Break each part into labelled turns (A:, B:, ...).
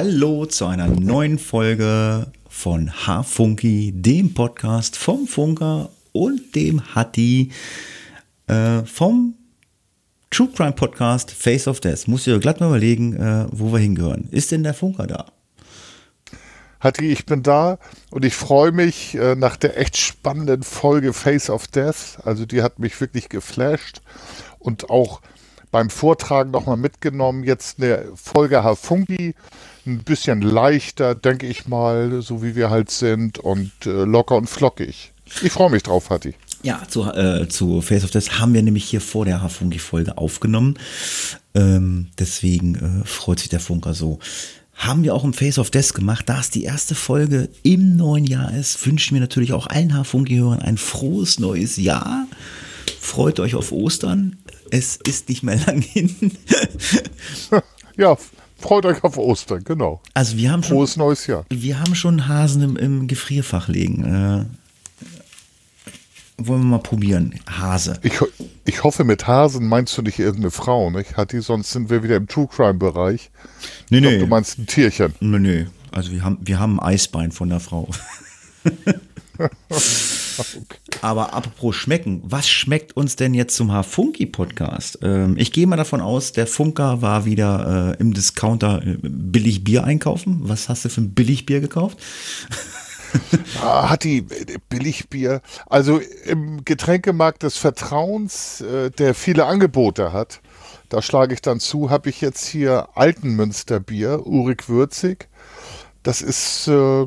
A: Hallo zu einer neuen Folge von H-Funky, dem Podcast vom Funker und dem Hatti äh, vom True Crime Podcast Face of Death. Muss ich glatt mal überlegen, äh, wo wir hingehören. Ist denn der Funker da?
B: Hatti, ich bin da und ich freue mich äh, nach der echt spannenden Folge Face of Death. Also die hat mich wirklich geflasht und auch beim Vortragen nochmal mitgenommen. Jetzt eine Folge Hafungi, ein bisschen leichter, denke ich mal, so wie wir halt sind und äh, locker und flockig. Ich freue mich drauf, Hatti.
A: Ja, zu, äh, zu Face of Death haben wir nämlich hier vor der Hafungi-Folge aufgenommen. Ähm, deswegen äh, freut sich der Funker so. Haben wir auch im Face of Death gemacht. Da es die erste Folge im neuen Jahr ist, wünschen wir natürlich auch allen Hafungi-Hörern ein frohes neues Jahr. Freut euch auf Ostern. Es ist nicht mehr lang hin.
B: ja, freut euch auf Ostern, genau.
A: Also wir haben
B: schon, Frohes neues Jahr.
A: Wir haben schon Hasen im, im Gefrierfach liegen. Äh, wollen wir mal probieren. Hase.
B: Ich, ich hoffe, mit Hasen meinst du nicht irgendeine Frau, nicht? Hat die, sonst sind wir wieder im True Crime-Bereich. Nee, nee. du meinst ein Tierchen.
A: Nee, nee. Also wir haben, wir haben ein Eisbein von der Frau. Aber apropos schmecken, was schmeckt uns denn jetzt zum Hafunki-Podcast? Ähm, ich gehe mal davon aus, der Funker war wieder äh, im Discounter äh, billig Bier einkaufen. Was hast du für ein Billigbier gekauft?
B: Ah, hat die äh, Billigbier. Also im Getränkemarkt des Vertrauens, äh, der viele Angebote hat, da schlage ich dann zu, habe ich jetzt hier Altenmünsterbier, urig würzig. Das ist äh,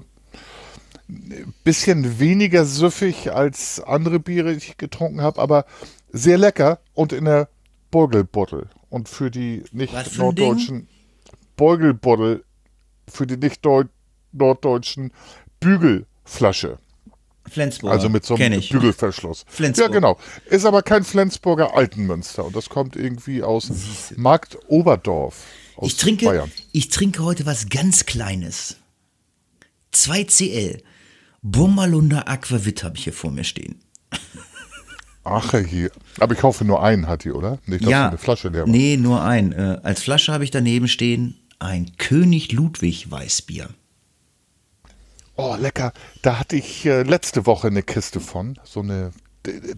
B: bisschen weniger süffig als andere Biere, die ich getrunken habe, aber sehr lecker und in der Beugelbottle. Und für die nicht norddeutschen Beugelbottle, für die nicht norddeutschen Bügelflasche.
A: Flensburger.
B: Also mit so einem Bügelverschluss. Flensburg. Ja, genau. Ist aber kein Flensburger Altenmünster. Und das kommt irgendwie aus Markt Oberdorf.
A: Aus ich trinke, Bayern. ich trinke heute was ganz Kleines. 2CL. Burmalunder Aquavit habe ich hier vor mir stehen.
B: Ach, hier. Aber ich hoffe, nur einen hat die, oder?
A: Nicht, dass ja, eine Flasche leer war. Nee, nur einen. Äh, als Flasche habe ich daneben stehen ein König Ludwig Weißbier.
B: Oh, lecker. Da hatte ich äh, letzte Woche eine Kiste von. So eine.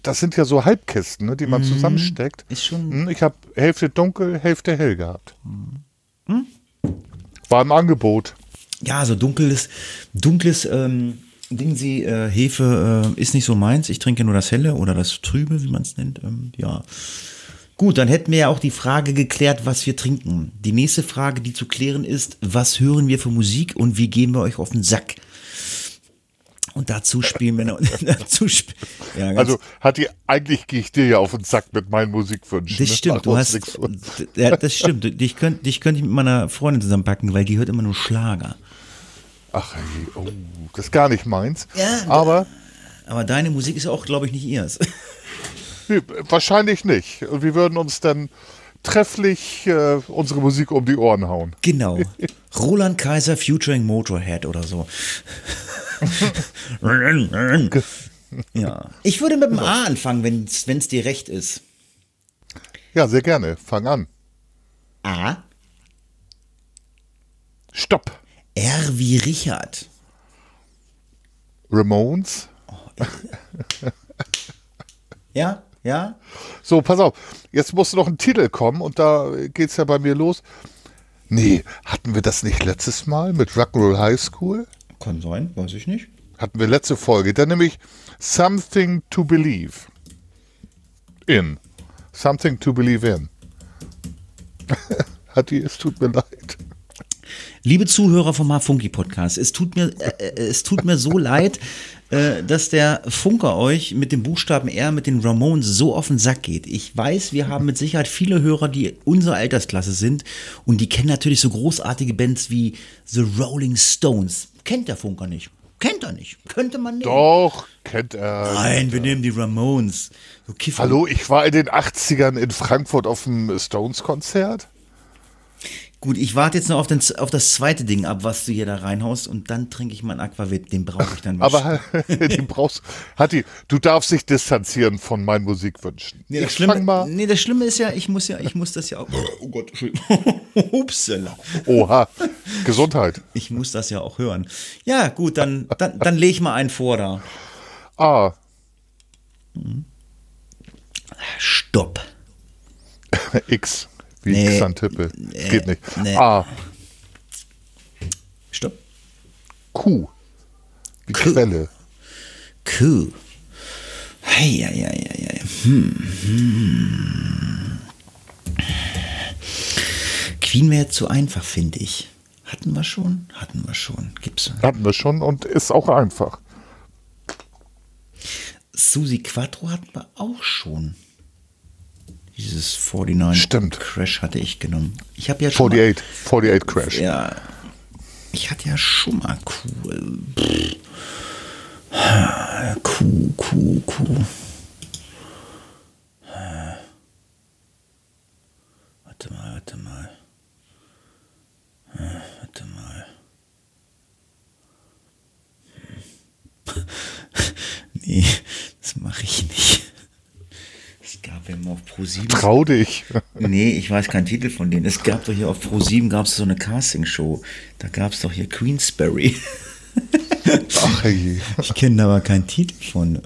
B: Das sind ja so Halbkisten, ne, die man mm, zusammensteckt. Ist schon. Hm, ich habe Hälfte dunkel, Hälfte hell gehabt. Mm. War im Angebot.
A: Ja, so dunkles, dunkles ähm, Ding Sie, äh, Hefe äh, ist nicht so meins. Ich trinke nur das Helle oder das Trübe, wie man es nennt. Ähm, ja. Gut, dann hätten wir ja auch die Frage geklärt, was wir trinken. Die nächste Frage, die zu klären ist, was hören wir für Musik und wie gehen wir euch auf den Sack? Und dazu spielen wir noch. dazu sp
B: ja, also hat die eigentlich gehe ich dir ja auf den Sack mit meinen Musikwünschen.
A: Das ne? stimmt. Du hast, ja, das stimmt. Dich könnte dich könnt ich mit meiner Freundin zusammenpacken, weil die hört immer nur Schlager.
B: Ach, oh, das ist gar nicht meins. Ja, aber,
A: aber deine Musik ist auch, glaube ich, nicht ihrs.
B: wahrscheinlich nicht. Und wir würden uns dann trefflich äh, unsere Musik um die Ohren hauen.
A: Genau. Roland Kaiser featuring Motorhead oder so. ja. Ich würde mit dem A anfangen, wenn es dir recht ist.
B: Ja, sehr gerne. Fang an.
A: A.
B: Stopp.
A: R wie Richard.
B: Ramones. Oh,
A: ja, ja.
B: So, pass auf. Jetzt muss noch ein Titel kommen und da geht es ja bei mir los. Nee, hatten wir das nicht letztes Mal mit Rock'n'Roll High School?
A: Kann sein, weiß ich nicht.
B: Hatten wir letzte Folge. Dann nämlich Something to Believe in. Something to Believe in. Hatti, es tut mir leid.
A: Liebe Zuhörer vom Funky Podcast, es tut mir, äh, äh, es tut mir so leid, äh, dass der Funker euch mit dem Buchstaben R, mit den Ramones so auf den Sack geht. Ich weiß, wir haben mit Sicherheit viele Hörer, die unserer Altersklasse sind und die kennen natürlich so großartige Bands wie The Rolling Stones. Kennt der Funker nicht. Kennt er nicht. Könnte man
B: nehmen. Doch, kennt er.
A: Nein, wir nehmen die Ramones.
B: So Hallo, ich war in den 80ern in Frankfurt auf dem Stones-Konzert.
A: Gut, ich warte jetzt noch auf, den, auf das zweite Ding ab, was du hier da reinhaust und dann trinke ich meinen Aquavit. Den brauche ich dann
B: Aber den brauchst Hatti, du darfst dich distanzieren von meinen Musikwünschen.
A: Nee, das, Schlimme, mal nee, das Schlimme ist ja, ich muss ja, ich muss das ja auch. Oh Gott. Upsala.
B: Oha. Gesundheit.
A: Ich muss das ja auch hören. Ja, gut, dann, dann, dann lege ich mal einen vor da.
B: Ah.
A: Mhm. Stopp.
B: X. Wie nee, Xantippe. Nee, Geht nicht. Nee. A.
A: Stopp.
B: Q. Wie Q. Quelle.
A: Q. Hey, ja, ja, ja, ja. Hm. Hm. Queen wäre zu einfach, finde ich. Hatten wir schon? Hatten wir schon. Gibt's?
B: Hatten wir schon und ist auch einfach.
A: Susi Quattro hatten wir auch schon. Dieses 49
B: Stimmt.
A: Crash hatte ich genommen. Ich habe ja schon
B: 48, mal, 48 Crash.
A: Ja. Ich hatte ja schon mal cool. Kuh, Kuh, Kuh. Warte mal, warte mal. Warte mal. nee, das mache ich nicht gab ja immer auf Pro7.
B: Trau dich.
A: nee, ich weiß keinen Titel von denen. Es gab doch hier auf Pro7 gab es so eine Castingshow. Da gab es doch hier Queensberry.
B: Ach je.
A: Ich kenne da aber keinen Titel von.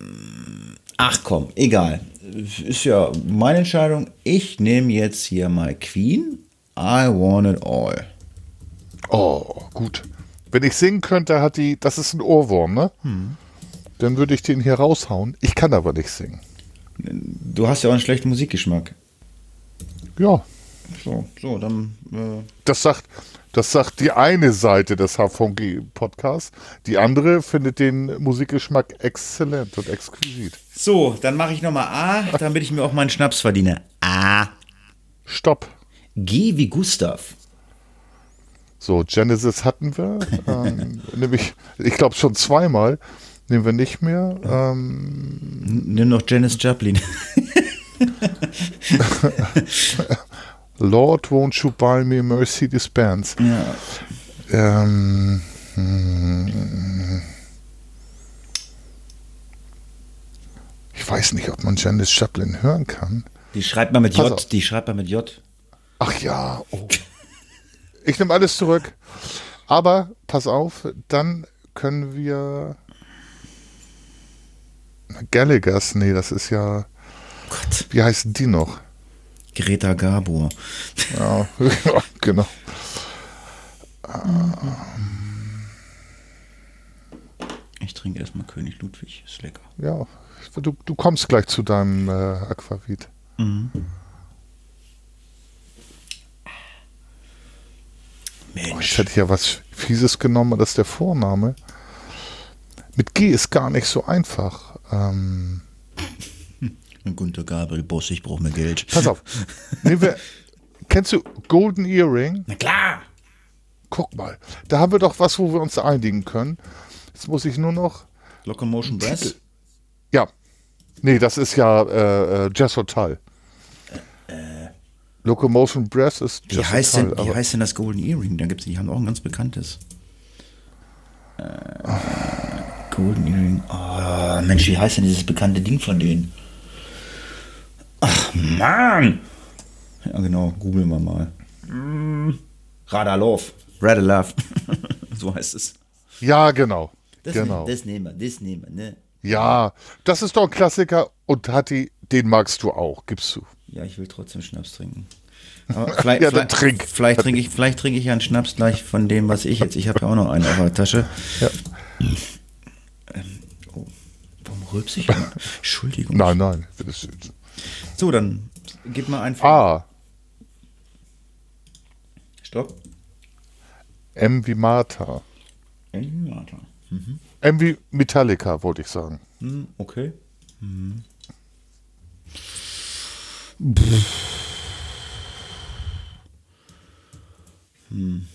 A: Ähm, ach komm, egal. Ist ja meine Entscheidung. Ich nehme jetzt hier mal Queen. I want it all.
B: Oh, gut. Wenn ich singen könnte, hat die. Das ist ein Ohrwurm, ne? Hm dann würde ich den hier raushauen. Ich kann aber nicht singen.
A: Du hast ja auch einen schlechten Musikgeschmack.
B: Ja.
A: So, so dann. Äh
B: das, sagt, das sagt die eine Seite des HVG-Podcasts. Die andere findet den Musikgeschmack exzellent und exquisit.
A: So, dann mache ich nochmal A, damit ich mir auch meinen Schnaps verdiene. A.
B: Stopp.
A: G wie Gustav.
B: So, Genesis hatten wir. ähm, nämlich, ich glaube, schon zweimal. Nehmen wir nicht mehr. Ähm,
A: Nimm noch Janis Joplin.
B: Lord, won't you buy me a Mercedes Benz?
A: Ja.
B: Ähm, hm. ich weiß nicht, ob man Janis Joplin hören kann.
A: Die schreibt man mit J. Auf. Die schreibt man mit J.
B: Ach ja. Oh. Ich nehme alles zurück. Aber pass auf, dann können wir Gallagher's, nee, das ist ja. Gott. Wie heißen die noch?
A: Greta Gabor.
B: Ja, genau.
A: Ich trinke erstmal König Ludwig, ist lecker.
B: Ja, du, du kommst gleich zu deinem äh, Aquavit. Mhm. Oh, ich hätte ja was Fieses genommen, das ist der Vorname. Mit G ist gar nicht so einfach. Ähm,
A: Gunter Gabel, Boss, ich brauche mehr Geld.
B: Pass auf. wir, kennst du Golden Earring?
A: Na klar.
B: Guck mal. Da haben wir doch was, wo wir uns einigen können. Jetzt muss ich nur noch.
A: Locomotion Brass?
B: Ja. Nee, das ist ja äh, äh Jazz Hotel. Äh, Locomotion Brass ist
A: Jazz wie heißt Hotel. Denn, wie heißt denn das Golden Earring? Da gibt's, die haben auch ein ganz bekanntes. Äh, Golden Earring. Oh, Mensch, wie heißt denn dieses bekannte Ding von denen? Ach, Mann! Ja, genau, googeln wir mal. Mm. Radalov. Radalov. so heißt es.
B: Ja, genau.
A: Das,
B: genau.
A: Ne, das nehmen wir, das nehmen wir, ne?
B: Ja, das ist doch ein Klassiker und Hatti, den magst du auch, gibst du.
A: Ja, ich will trotzdem Schnaps trinken. vielleicht, ja,
B: vielleicht, trink.
A: Vielleicht trinke ich, vielleicht trinke ich ja einen Schnaps gleich von dem, was ich jetzt. Ich habe ja auch noch einen auf der Tasche. Ja. Ähm, oh, warum rülpse ich? Entschuldigung.
B: Nein, nein.
A: So, dann gib mal einfach.
B: A.
A: Stopp.
B: M wie Martha.
A: M wie Martha. Mhm.
B: M wie Metallica, wollte ich sagen.
A: Mhm, okay. Mhm. Hm.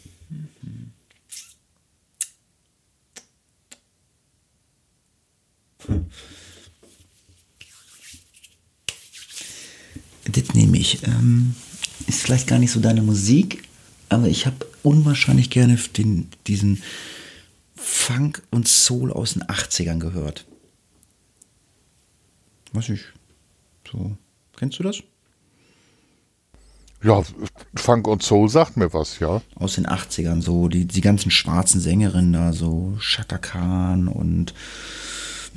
A: Das nehme ich. Ähm, ist vielleicht gar nicht so deine Musik, aber ich habe unwahrscheinlich gerne den, diesen Funk und Soul aus den 80ern gehört. Was ich. So. Kennst du das?
B: Ja, Funk und Soul sagt mir was, ja.
A: Aus den 80ern, so die, die ganzen schwarzen Sängerinnen da, so Chaka Khan und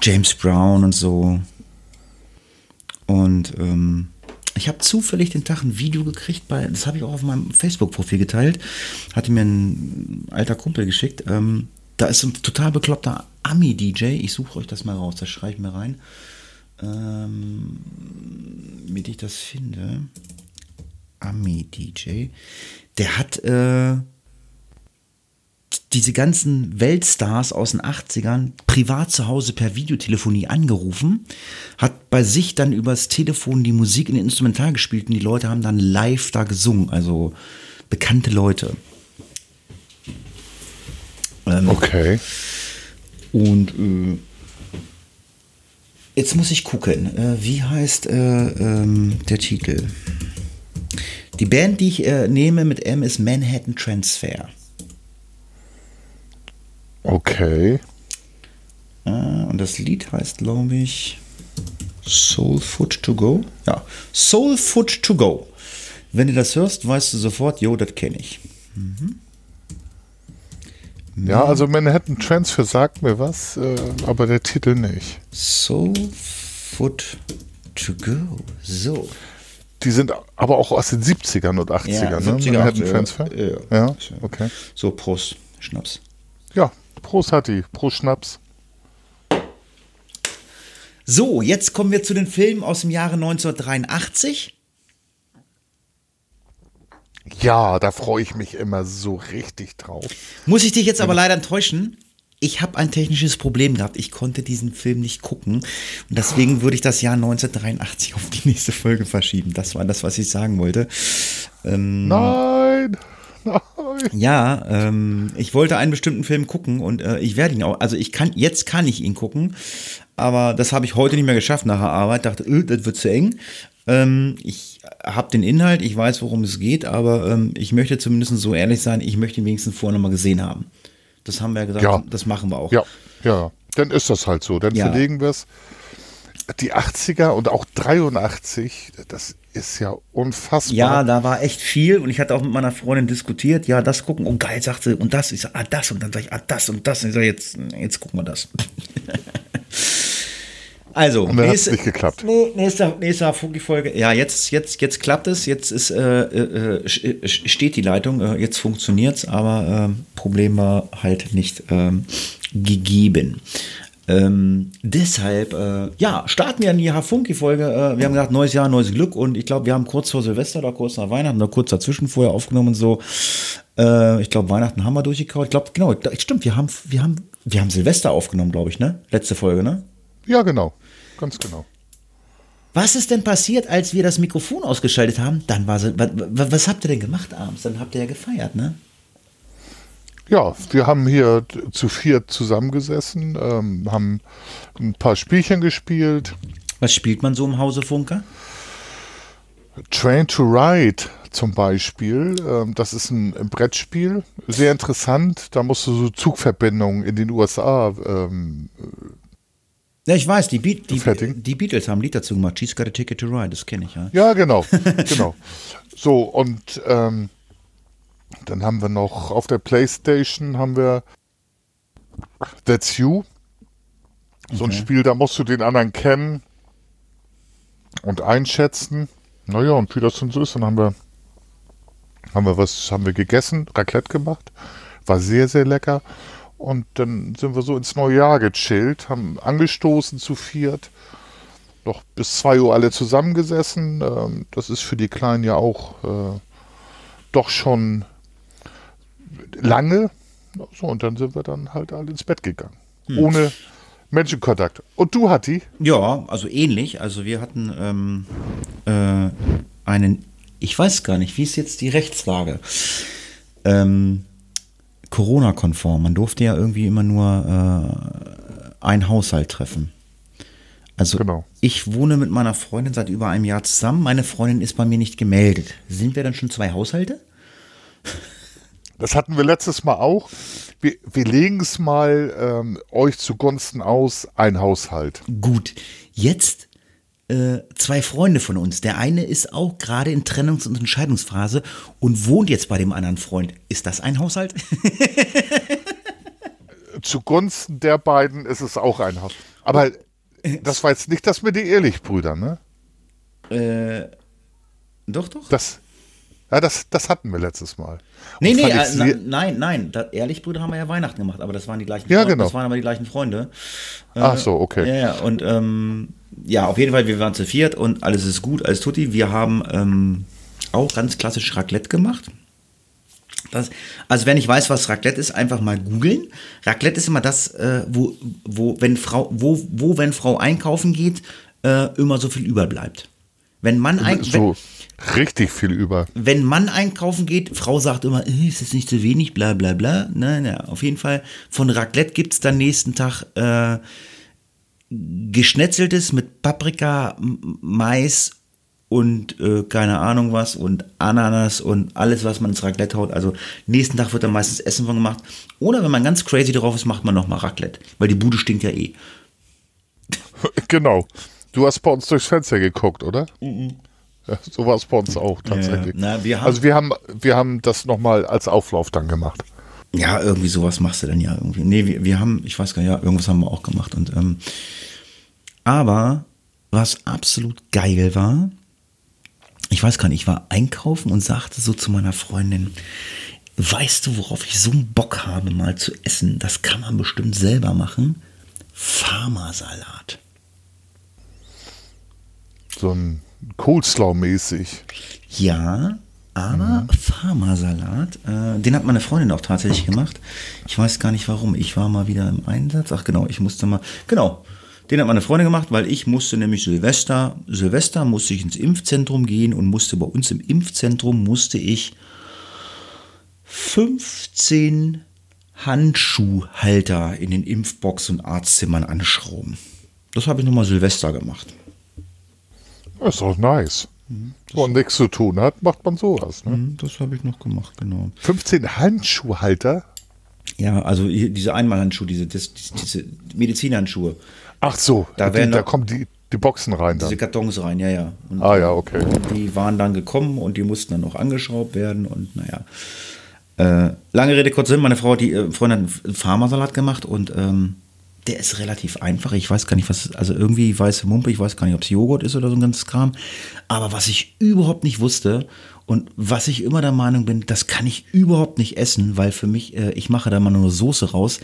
A: James Brown und so. Und ähm, ich habe zufällig den Tag ein Video gekriegt, bei, das habe ich auch auf meinem Facebook-Profil geteilt, hatte mir ein alter Kumpel geschickt. Ähm, da ist ein total bekloppter Ami-DJ, ich suche euch das mal raus, das schreibe ich mir rein, ähm, damit ich das finde. Ami-DJ. Der hat äh, diese ganzen Weltstars aus den 80ern privat zu Hause per Videotelefonie angerufen, hat bei sich dann übers Telefon die Musik in den Instrumental gespielt und die Leute haben dann live da gesungen, also bekannte Leute.
B: Ähm, okay.
A: Und äh, jetzt muss ich gucken, äh, wie heißt äh, ähm, der Titel? Die Band, die ich äh, nehme mit M, ist Manhattan Transfer.
B: Okay.
A: Äh, und das Lied heißt, glaube ich, Soul Foot to Go. Ja, Soul Foot to Go. Wenn du das hörst, weißt du sofort, jo, das kenne ich. Mhm.
B: Ja, also Manhattan Transfer sagt mir was, äh, aber der Titel nicht.
A: Soul Foot to Go. So.
B: Die sind aber auch aus den 70ern und 80ern, ja, ne?
A: 70er, Manhattan 80er, Transfer. Ja,
B: ja, okay.
A: So, Prost, Schnaps.
B: Ja, Prost Hatti, Prost Schnaps.
A: So, jetzt kommen wir zu den Filmen aus dem Jahre 1983.
B: Ja, da freue ich mich immer so richtig drauf.
A: Muss ich dich jetzt aber leider enttäuschen? Ich habe ein technisches Problem gehabt. Ich konnte diesen Film nicht gucken. Und deswegen würde ich das Jahr 1983 auf die nächste Folge verschieben. Das war das, was ich sagen wollte.
B: Ähm, Nein!
A: Ja, ähm, ich wollte einen bestimmten Film gucken und äh, ich werde ihn auch, also ich kann, jetzt kann ich ihn gucken, aber das habe ich heute nicht mehr geschafft nach der Arbeit. Dachte, öh, das wird zu eng. Ähm, ich habe den Inhalt, ich weiß, worum es geht, aber ähm, ich möchte zumindest so ehrlich sein, ich möchte ihn wenigstens vorher nochmal gesehen haben. Das haben wir ja gesagt, ja. das machen wir auch.
B: Ja, ja, dann ist das halt so. Dann ja. verlegen wir es. Die 80er und auch 83, das ist ja unfassbar.
A: Ja, da war echt viel und ich hatte auch mit meiner Freundin diskutiert, ja, das gucken und geil, sagte sie, und das. Ich sag, ah, das und dann sag ich, ah, das und das. Und ich sag, jetzt, jetzt gucken wir das. Also,
B: und dann nächste, nicht geklappt.
A: Nee, nächste, nächste Funky-Folge. Ja, jetzt, jetzt, jetzt klappt es. Jetzt ist, äh, äh, äh steht die Leitung. Äh, jetzt funktioniert es, aber ähm, Problem war halt nicht ähm, gegeben. Ähm, deshalb, äh, ja, starten wir in die Funky-Folge. Äh, wir haben gesagt, neues Jahr, neues Glück. Und ich glaube, wir haben kurz vor Silvester oder kurz nach Weihnachten oder kurz dazwischen vorher aufgenommen und so. ich glaube, Weihnachten haben wir durchgekaut. Ich glaube, genau, stimmt, wir haben, wir haben, wir haben Silvester aufgenommen, glaube ich, ne? Letzte Folge, ne?
B: Ja, genau ganz genau.
A: Was ist denn passiert, als wir das Mikrofon ausgeschaltet haben? Dann war was, was habt ihr denn gemacht abends? Dann habt ihr ja gefeiert, ne?
B: Ja, wir haben hier zu viert zusammengesessen, ähm, haben ein paar Spielchen gespielt.
A: Was spielt man so im Hause Funker?
B: Train to Ride zum Beispiel. Ähm, das ist ein, Brettspiel. Sehr interessant. Da musst du so Zugverbindungen in den USA ähm,
A: ja, ich weiß, die, Be die, die, Beatles haben ein Lied dazu gemacht. She's got a ticket to ride, das kenne ich ja.
B: Ja, genau, genau. So, und ähm, dann haben wir noch auf der Playstation haben wir That's You. So okay. ein Spiel, da musst du den anderen kennen und einschätzen. Naja, und wie das dann so ist, dann haben wir, haben wir was, haben wir gegessen, Raclette gemacht. War sehr, sehr lecker. Und dann sind wir so ins neue Jahr gechillt, haben angestoßen zu viert, noch bis 2 Uhr alle zusammengesessen. Ähm, das ist für die Kleinen ja auch äh, doch schon lange. So, und dann sind wir dann halt alle ins Bett gegangen. Hm. Ohne Menschenkontakt. Und du, Hatti?
A: Ja, also ähnlich. Also wir hatten ähm, äh, einen, ich weiß gar nicht, wie ist jetzt die Rechtslage? Ähm, Corona-konform. Man durfte ja irgendwie immer nur äh, ein Haushalt treffen. Also
B: Genau.
A: ich wohne mit meiner Freundin seit über einem Jahr zusammen. Meine Freundin ist bei mir nicht gemeldet. Sind wir dann schon zwei Haushalte?
B: Das hatten wir letztes Mal auch. Wir, wir legen es mal ähm, euch zugunsten aus, ein Haushalt.
A: Gut. Jetzt äh, zwei Freunde von uns. Der eine ist auch gerade in Trennungs- und Entscheidungsphase und wohnt jetzt bei dem anderen Freund. Ist das ein Haushalt?
B: Zugunsten der beiden ist es auch ein Haushalt. Aber das war jetzt nicht das mit den Ehrlich-Brüdern, ne?
A: doch, doch.
B: Das, ja, das, das hatten wir letztes Mal.
A: Nee,
B: Und
A: nee, äh,
B: ich
A: na, nein, nein. Da, ehrlich, Brüder, haben wir ja Weihnachten gemacht, aber das waren die gleichen
B: Ja,
A: Freunde.
B: genau.
A: Das waren aber die gleichen Freunde. Äh,
B: Ach so, okay.
A: Ja, ja, und ähm, ja, auf jeden Fall, wir waren zu viert und alles ist gut, alles tutti. Wir haben ähm, auch ganz klassisch Raclette gemacht. Das, also wer nicht weiß, was Raclette ist, einfach mal googeln. Raclette ist immer das, äh, wo, wo, wenn Frau, wo, wo, wenn Frau einkaufen geht, äh, immer so viel überbleibt. Wenn Mann, ein, wenn,
B: so richtig viel über.
A: wenn Mann einkaufen geht, Frau sagt immer, äh, ist das nicht zu wenig, bla bla bla. Ne, ne, auf jeden Fall. Von Raclette gibt es dann nächsten Tag äh, geschnetzeltes mit Paprika, Mais und äh, keine Ahnung was und Ananas und alles, was man ins Raclette haut. Also nächsten Tag wird dann meistens Essen von gemacht. Oder wenn man ganz crazy drauf ist, macht man nochmal Raclette. Weil die Bude stinkt ja eh.
B: Genau. Du hast bei uns durchs Fenster geguckt, oder? Ja, so war es bei uns auch tatsächlich.
A: Na, wir haben-
B: also wir haben, wir haben das nochmal als Auflauf dann gemacht.
A: Ja, irgendwie sowas machst du dann ja irgendwie. Nee, wir, wir haben, ich weiß gar nicht, ja, irgendwas haben wir auch gemacht. Und, ähm, aber was absolut geil war, ich weiß gar nicht, ich war einkaufen und sagte so zu meiner Freundin, weißt du, worauf ich so einen Bock habe, mal zu essen? Das kann man bestimmt selber machen. Farmersalat.
B: So ein Coleslaw-mäßig.
A: Ja, aber Farmersalat, äh, den hat meine Freundin auch tatsächlich gemacht. Ich weiß gar nicht warum. Ich war mal wieder im Einsatz. Ach genau, ich musste mal. Genau. Den hat meine Freundin gemacht, weil ich musste nämlich Silvester, Silvester musste ich ins Impfzentrum gehen und musste bei uns im Impfzentrum musste ich 15 Handschuhhalter in den Impfbox und Arztzimmern anschrauben. Das habe ich nochmal Silvester gemacht.
B: Ist doch nice.
A: Mhm.
B: Wenn man nichts zu tun hat, macht man sowas. Ne?
A: Hm, Das habe ich noch gemacht, genau.
B: 15 Handschuhhalter?
A: Ja, also diese Einmalhandschuhe, diese, diese Medizinhandschuhe,
B: Ach so,
A: Da
B: die, da kommen die, die Boxen rein
A: diese
B: dann.
A: Kartons rein, ja, ja. Und
B: Ah ja, okay.
A: die waren dann gekommen und die mussten dann noch angeschraubt werden und naja. Äh, lange Rede, kurz Sinn, meine Frau, die äh, Freundin hat einen Farmersalat gemacht und ähm, der ist relativ einfach. Ich weiß gar nicht, was, also irgendwie weiße Mumpe, ich weiß gar nicht, ob es Joghurt ist oder so ein ganzes Kram. Aber was ich überhaupt nicht wusste und was ich immer der Meinung bin, das kann ich überhaupt nicht essen, weil für mich, äh, ich mache da mal nur Soße raus,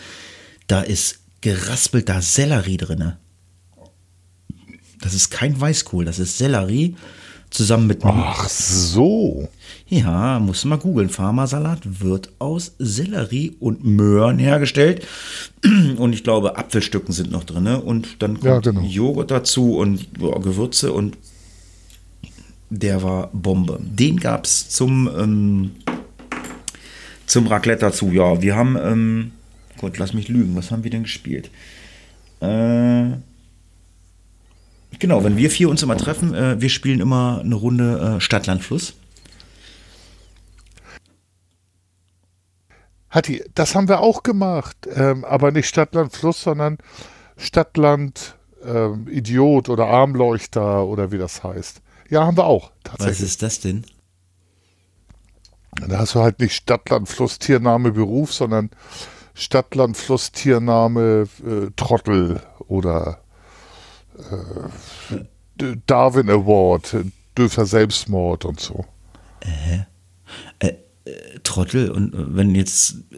A: da ist geraspelter Sellerie drinne. Das ist kein Weißkohl, das ist Sellerie zusammen mit
B: Ach so.
A: ja, musst du mal googeln. Farmersalat wird aus Sellerie und Möhren hergestellt. Und ich glaube, Apfelstücken sind noch drin. ne? Und dann kommt
B: Ja, genau.
A: Joghurt dazu und Gewürze und der war Bombe. Den gab es zum, ähm, zum Raclette dazu. Ja, wir haben, ähm, Gott, lass mich lügen, was haben wir denn gespielt? Äh, genau, wenn wir vier uns immer treffen, äh, wir spielen immer eine Runde äh, Stadt, Land, Fluss.
B: Hatti, das haben wir auch gemacht. Ähm, aber nicht Stadtland Fluss, sondern Stadtland ähm, Idiot oder Armleuchter oder wie das heißt. Ja, haben wir auch,
A: Was
B: tatsächlich.
A: ist das denn?
B: Da hast du halt nicht Stadtland Fluss Tiername Beruf, sondern Stadtland Fluss Tiername äh, Trottel oder äh, Darwin Award, äh, Döfer Selbstmord und so.
A: Trottel und äh, wenn jetzt äh,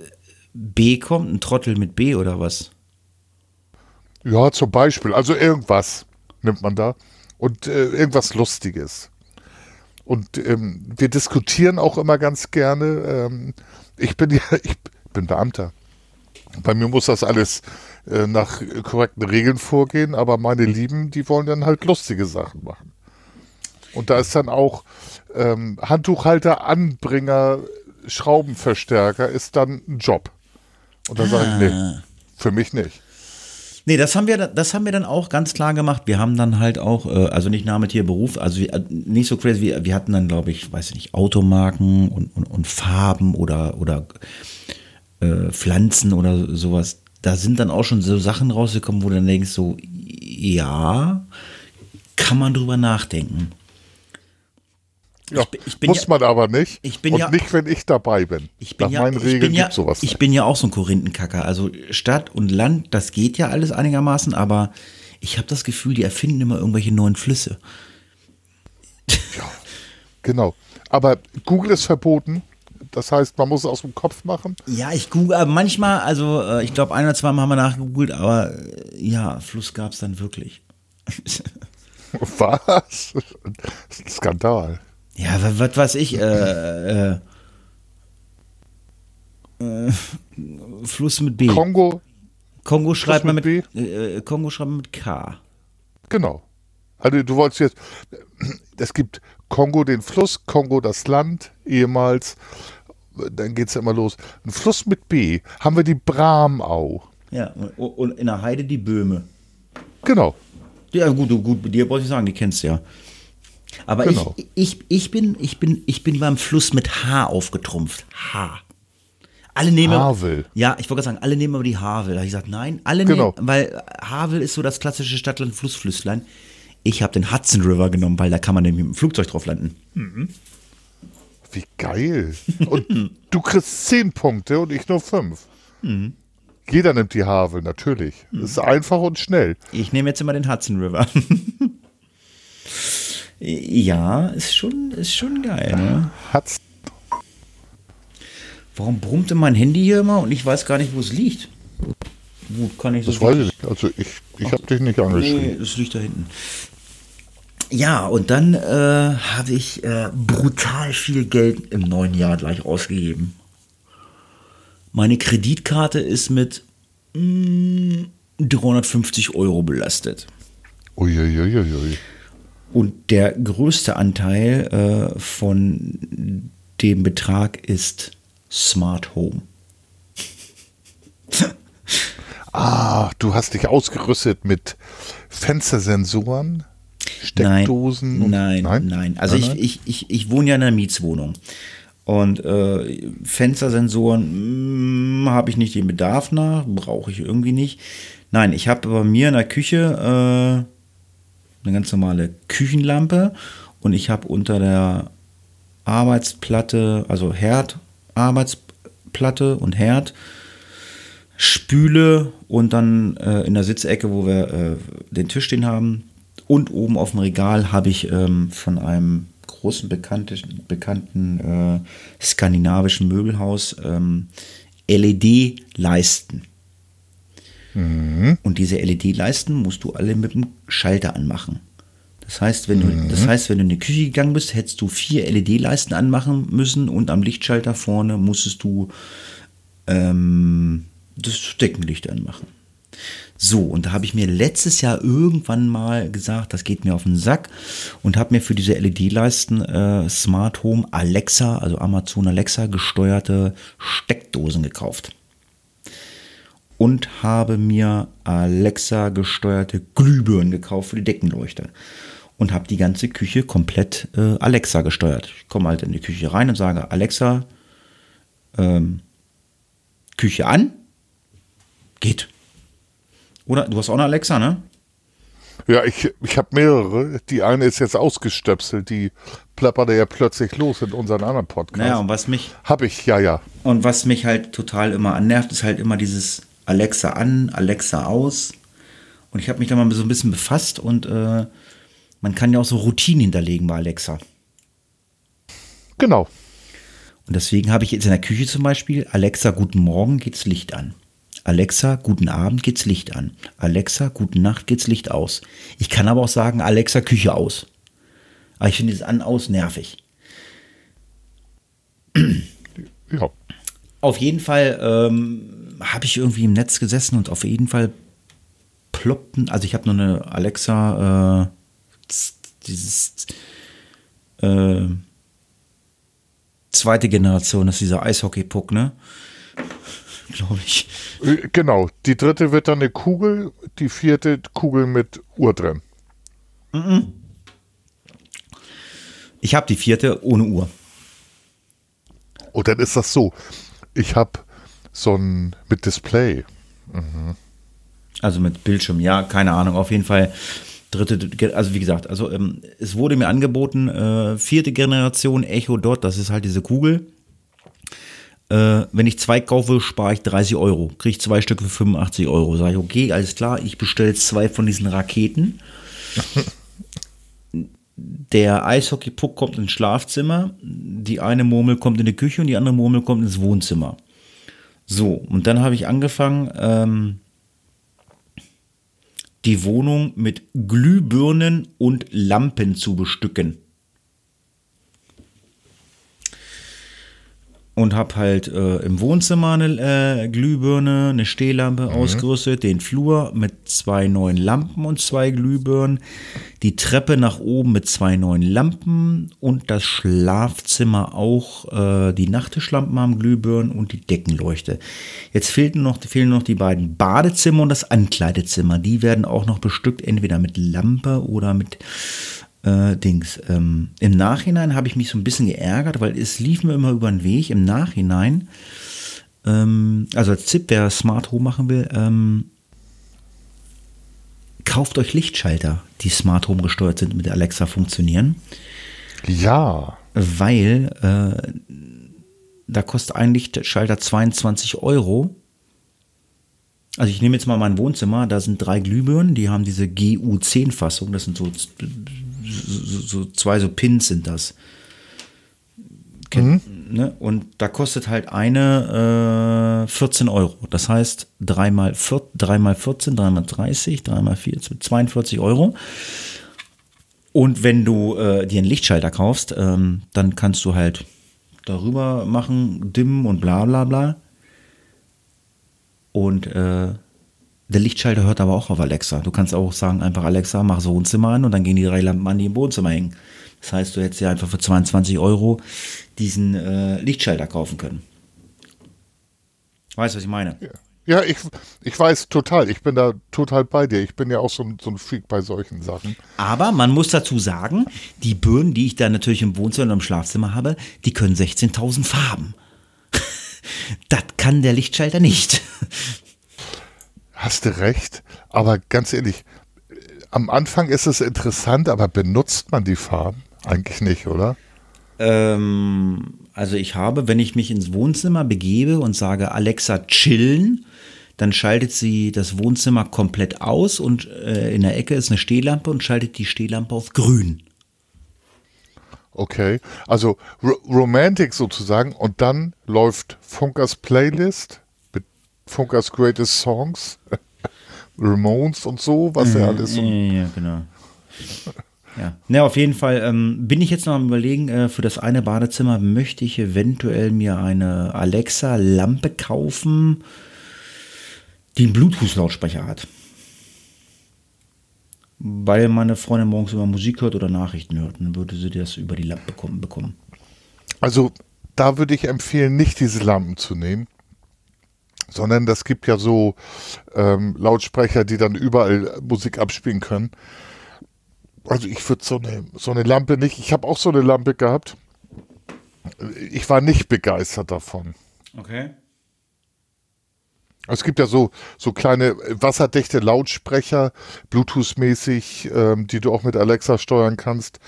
A: B kommt, ein Trottel mit B oder was?
B: Ja, zum Beispiel. Also irgendwas nimmt man da. Und äh, irgendwas Lustiges. Und ähm, wir diskutieren auch immer ganz gerne. Ähm, ich bin ja, ich bin Beamter. Bei mir muss das alles äh, nach korrekten Regeln vorgehen, aber meine Lieben, die wollen dann halt lustige Sachen machen. Und da ist dann auch ähm, Handtuchhalter, Anbringer, Schraubenverstärker ist dann ein Job. Und da sage ich, nee, für mich nicht.
A: Nee, das haben wir, das haben wir dann auch ganz klar gemacht. Wir haben dann halt auch, äh, also nicht Name, Tier, Beruf, also wir, nicht so crazy, wir, wir hatten dann, glaube ich, weiß ich nicht, Automarken und, und, und Farben oder, oder äh, Pflanzen oder sowas. Da sind dann auch schon so Sachen rausgekommen, wo du dann denkst, so, ja, kann man drüber nachdenken.
B: Ja, ich, ich muss ja, man aber nicht.
A: Ich bin
B: und
A: ja,
B: nicht, wenn ich dabei bin.
A: Ich bin Nach ja, meinen Regeln ja, sowas Ich nicht. bin ja auch so ein Korinthenkacker. Also Stadt und Land, das geht ja alles einigermaßen, aber ich habe das Gefühl, die erfinden immer irgendwelche neuen Flüsse.
B: Ja, genau. Aber Google ist verboten. Das heißt, man muss es aus dem Kopf machen.
A: Ja, ich google, aber manchmal, also äh, ich glaube, ein oder zwei Mal haben wir nachgegoogelt, aber äh, ja, Fluss gab es dann wirklich.
B: Was? Skandal.
A: Ja, was weiß ich, äh, äh, äh, Fluss mit B.
B: Kongo.
A: Kongo schreibt man mit, mit äh, äh, Kongo schreibt man mit K.
B: Genau. Also du wolltest jetzt, es gibt Kongo den Fluss, Kongo das Land, ehemals, dann geht es ja immer los. Ein Fluss mit B, haben wir die Bramau.
A: Ja, und, in der Heide die Böhme.
B: Genau.
A: Ja, gut, gut, dir wollte ich sagen, die kennst du ja. Aber genau. ich, ich, ich, bin, ich, bin, ich bin beim Fluss mit H aufgetrumpft. H. Alle nehmen
B: Havel.
A: Ja, ich wollte sagen, alle nehmen aber die Havel. Da habe ich gesagt, nein, alle genau. nehmen, weil Havel ist so das klassische Stadtland-Flussflüsslein. Ich habe den Hudson River genommen, weil da kann man nämlich mit dem Flugzeug drauf landen. Mhm.
B: Wie geil. Und du kriegst zehn Punkte und ich nur fünf. Mhm. Jeder nimmt die Havel, natürlich. Mhm. Das ist einfach und schnell.
A: Ich nehme jetzt immer den Hudson River. Ja, ist schon, ist schon geil. Ne? Hat's. Warum brummte mein Handy hier immer und ich weiß gar nicht, wo es liegt?
B: Wo kann ich so das weiß ich nicht. Also ich, ich habe dich nicht angeschrieben. Nee,
A: das liegt da hinten. Ja, und dann äh, habe ich äh, brutal viel Geld im neuen Jahr gleich ausgegeben. Meine Kreditkarte ist mit mh, mm, 350 Euro belastet.
B: Uiuiuiui. Ui, ui.
A: Und der größte Anteil äh, von dem Betrag ist Smart Home.
B: ah, du hast dich ausgerüstet mit Fenstersensoren, Steckdosen?
A: Nein, nein, nein. nein. Also nein, ich, ich, ich, ich wohne ja in einer Mietswohnung. Und äh, Fenstersensoren hm, habe ich nicht den Bedarf nach, brauche ich irgendwie nicht. Nein, ich habe bei mir in der Küche äh, eine ganz normale Küchenlampe und ich habe unter der Arbeitsplatte, also Herd, Arbeitsplatte und Herd, Spüle und dann äh, in der Sitzecke, wo wir äh, den Tisch stehen haben und oben auf dem Regal habe ich ähm, von einem großen bekannte, bekannten äh, skandinavischen Möbelhaus ähm, LED-Leisten. Mhm. Und diese LED-Leisten musst du alle mit dem Schalter anmachen. Das heißt, wenn du, mhm. das heißt, wenn du in die Küche gegangen bist, hättest du vier LED-Leisten anmachen müssen und am Lichtschalter vorne musstest du ähm, das Deckenlicht anmachen. So, und da habe ich mir letztes Jahr irgendwann mal gesagt, das geht mir auf den Sack und habe mir für diese LED-Leisten äh, Smart Home Alexa, also Amazon Alexa gesteuerte Steckdosen gekauft und habe mir Alexa gesteuerte Glühbirnen gekauft für die Deckenleuchte und habe die ganze Küche komplett äh, Alexa gesteuert. Ich komme halt in die Küche rein und sage Alexa ähm, Küche an, geht. Oder du hast auch eine Alexa, ne?
B: Ja, ich, ich habe mehrere. Die eine ist jetzt ausgestöpselt, die plapperte ja plötzlich los in unseren anderen Podcast.
A: Naja, und was mich.
B: Habe ich, ja, ja.
A: Und was mich halt total immer annervt, ist halt immer dieses Alexa an, Alexa aus. Und ich habe mich da mal so ein bisschen befasst und äh, man kann ja auch so Routinen hinterlegen bei Alexa.
B: Genau.
A: Und deswegen habe ich jetzt in der Küche zum Beispiel Alexa, guten Morgen, geht's Licht an. Alexa, guten Abend, geht's Licht an. Alexa, guten Nacht, geht's Licht aus. Ich kann aber auch sagen, Alexa, Küche aus. Aber ich finde dieses An-Aus nervig. Ja. Auf jeden Fall ähm, habe ich irgendwie im Netz gesessen und auf jeden Fall ploppten, also ich habe nur eine Alexa, äh, dieses äh, zweite Generation, das ist dieser Eishockey-Puck, ne? Glaube ich.
B: Äh, Genau, die dritte wird dann eine Kugel, die vierte Kugel mit Uhr drin.
A: Ich habe die vierte ohne Uhr.
B: Und dann ist das so, ich habe so ein mit Display.
A: Also mit Bildschirm, ja, keine Ahnung. Auf jeden Fall dritte, also wie gesagt, also ähm, es wurde mir angeboten, äh, vierte Generation Echo Dot, das ist halt diese Kugel. Äh, wenn ich zwei kaufe, spare ich 30 Euro. Kriege ich zwei Stück für 85 Euro. Sage ich, okay, alles klar, ich bestelle zwei von diesen Raketen. Der Eishockey-Puck kommt ins Schlafzimmer, die eine Murmel kommt in die Küche und die andere Murmel kommt ins Wohnzimmer. So, und dann habe ich angefangen, ähm, die Wohnung mit Glühbirnen und Lampen zu bestücken. Und habe halt äh, im Wohnzimmer eine äh, Glühbirne, eine Stehlampe ausgerüstet, den Flur mit zwei neuen Lampen und zwei Glühbirnen, die Treppe nach oben mit zwei neuen Lampen und das Schlafzimmer auch. Äh, die Nachttischlampen haben Glühbirnen und die Deckenleuchte. Jetzt fehlten noch, fehlen noch die beiden Badezimmer und das Ankleidezimmer. Die werden auch noch bestückt, entweder mit Lampe oder mit äh, Dings. Ähm, Im Nachhinein habe ich mich so ein bisschen geärgert, weil es lief mir immer über den Weg. Im Nachhinein, ähm, also als Tipp, wer Smart Home machen will, ähm, kauft euch Lichtschalter, die Smart Home gesteuert sind, mit Alexa funktionieren,
B: Ja,
A: weil äh, da kostet ein Lichtschalter 22 Euro. Also ich nehme jetzt mal mein Wohnzimmer, da sind drei Glühbirnen, die haben diese GU10-Fassung, das sind so, so, so zwei so Pins sind das. Kennt, ne? Und da kostet halt eine äh, 14 Euro. Das heißt, dreimal, vier, dreimal 14, dreimal 30, dreimal 4, 42 Euro. Und wenn du äh, dir einen Lichtschalter kaufst, ähm, dann kannst du halt darüber machen, dimmen und bla bla bla. Und äh, der Lichtschalter hört aber auch auf Alexa. Du kannst auch sagen, einfach Alexa, mach so Wohnzimmer an und dann gehen die drei Lampen an, die im Wohnzimmer hängen. Das heißt, du hättest ja einfach für 22 Euro diesen äh, Lichtschalter kaufen können. Weißt du, was ich meine?
B: ja, ich, ich weiß total, ich bin da total bei dir. Ich bin ja auch so, ein- so ein Freak bei solchen Sachen.
A: Aber man muss dazu sagen, die Birnen, die ich da natürlich im Wohnzimmer und im Schlafzimmer habe, die können 16.000 Farben. das kann der Lichtschalter nicht.
B: Hast du recht, aber ganz ehrlich, am Anfang ist es interessant, aber benutzt man die Farben? Eigentlich nicht, oder?
A: Ähm, also ich habe, wenn ich mich ins Wohnzimmer begebe und sage Alexa chillen, dann schaltet sie das Wohnzimmer komplett aus und äh, in der Ecke ist eine Stehlampe und schaltet die Stehlampe auf grün.
B: Okay, also Ro Romantic sozusagen und dann läuft Funkers Playlist Funkers Greatest Songs, Ramones und so, was er alles so.
A: Ja, ja, genau. Ja. ja, auf jeden Fall ähm, bin ich jetzt noch am überlegen, äh, für das eine Badezimmer möchte ich eventuell mir eine Alexa-Lampe kaufen, die einen Bluetooth-Lautsprecher hat. Weil meine Freundin morgens immer Musik hört oder Nachrichten hört, dann würde sie das über die Lampe bekommen.
B: Also da würde ich empfehlen, nicht diese Lampen zu nehmen, sondern das gibt ja so ähm, Lautsprecher, die dann überall Musik abspielen können. Also ich würde so eine, so eine Lampe nicht, ich habe auch so eine Lampe gehabt. Ich war nicht begeistert davon.
A: Okay.
B: Es gibt ja so, so kleine wasserdichte Lautsprecher, Bluetooth-mäßig, ähm, die du auch mit Alexa steuern kannst.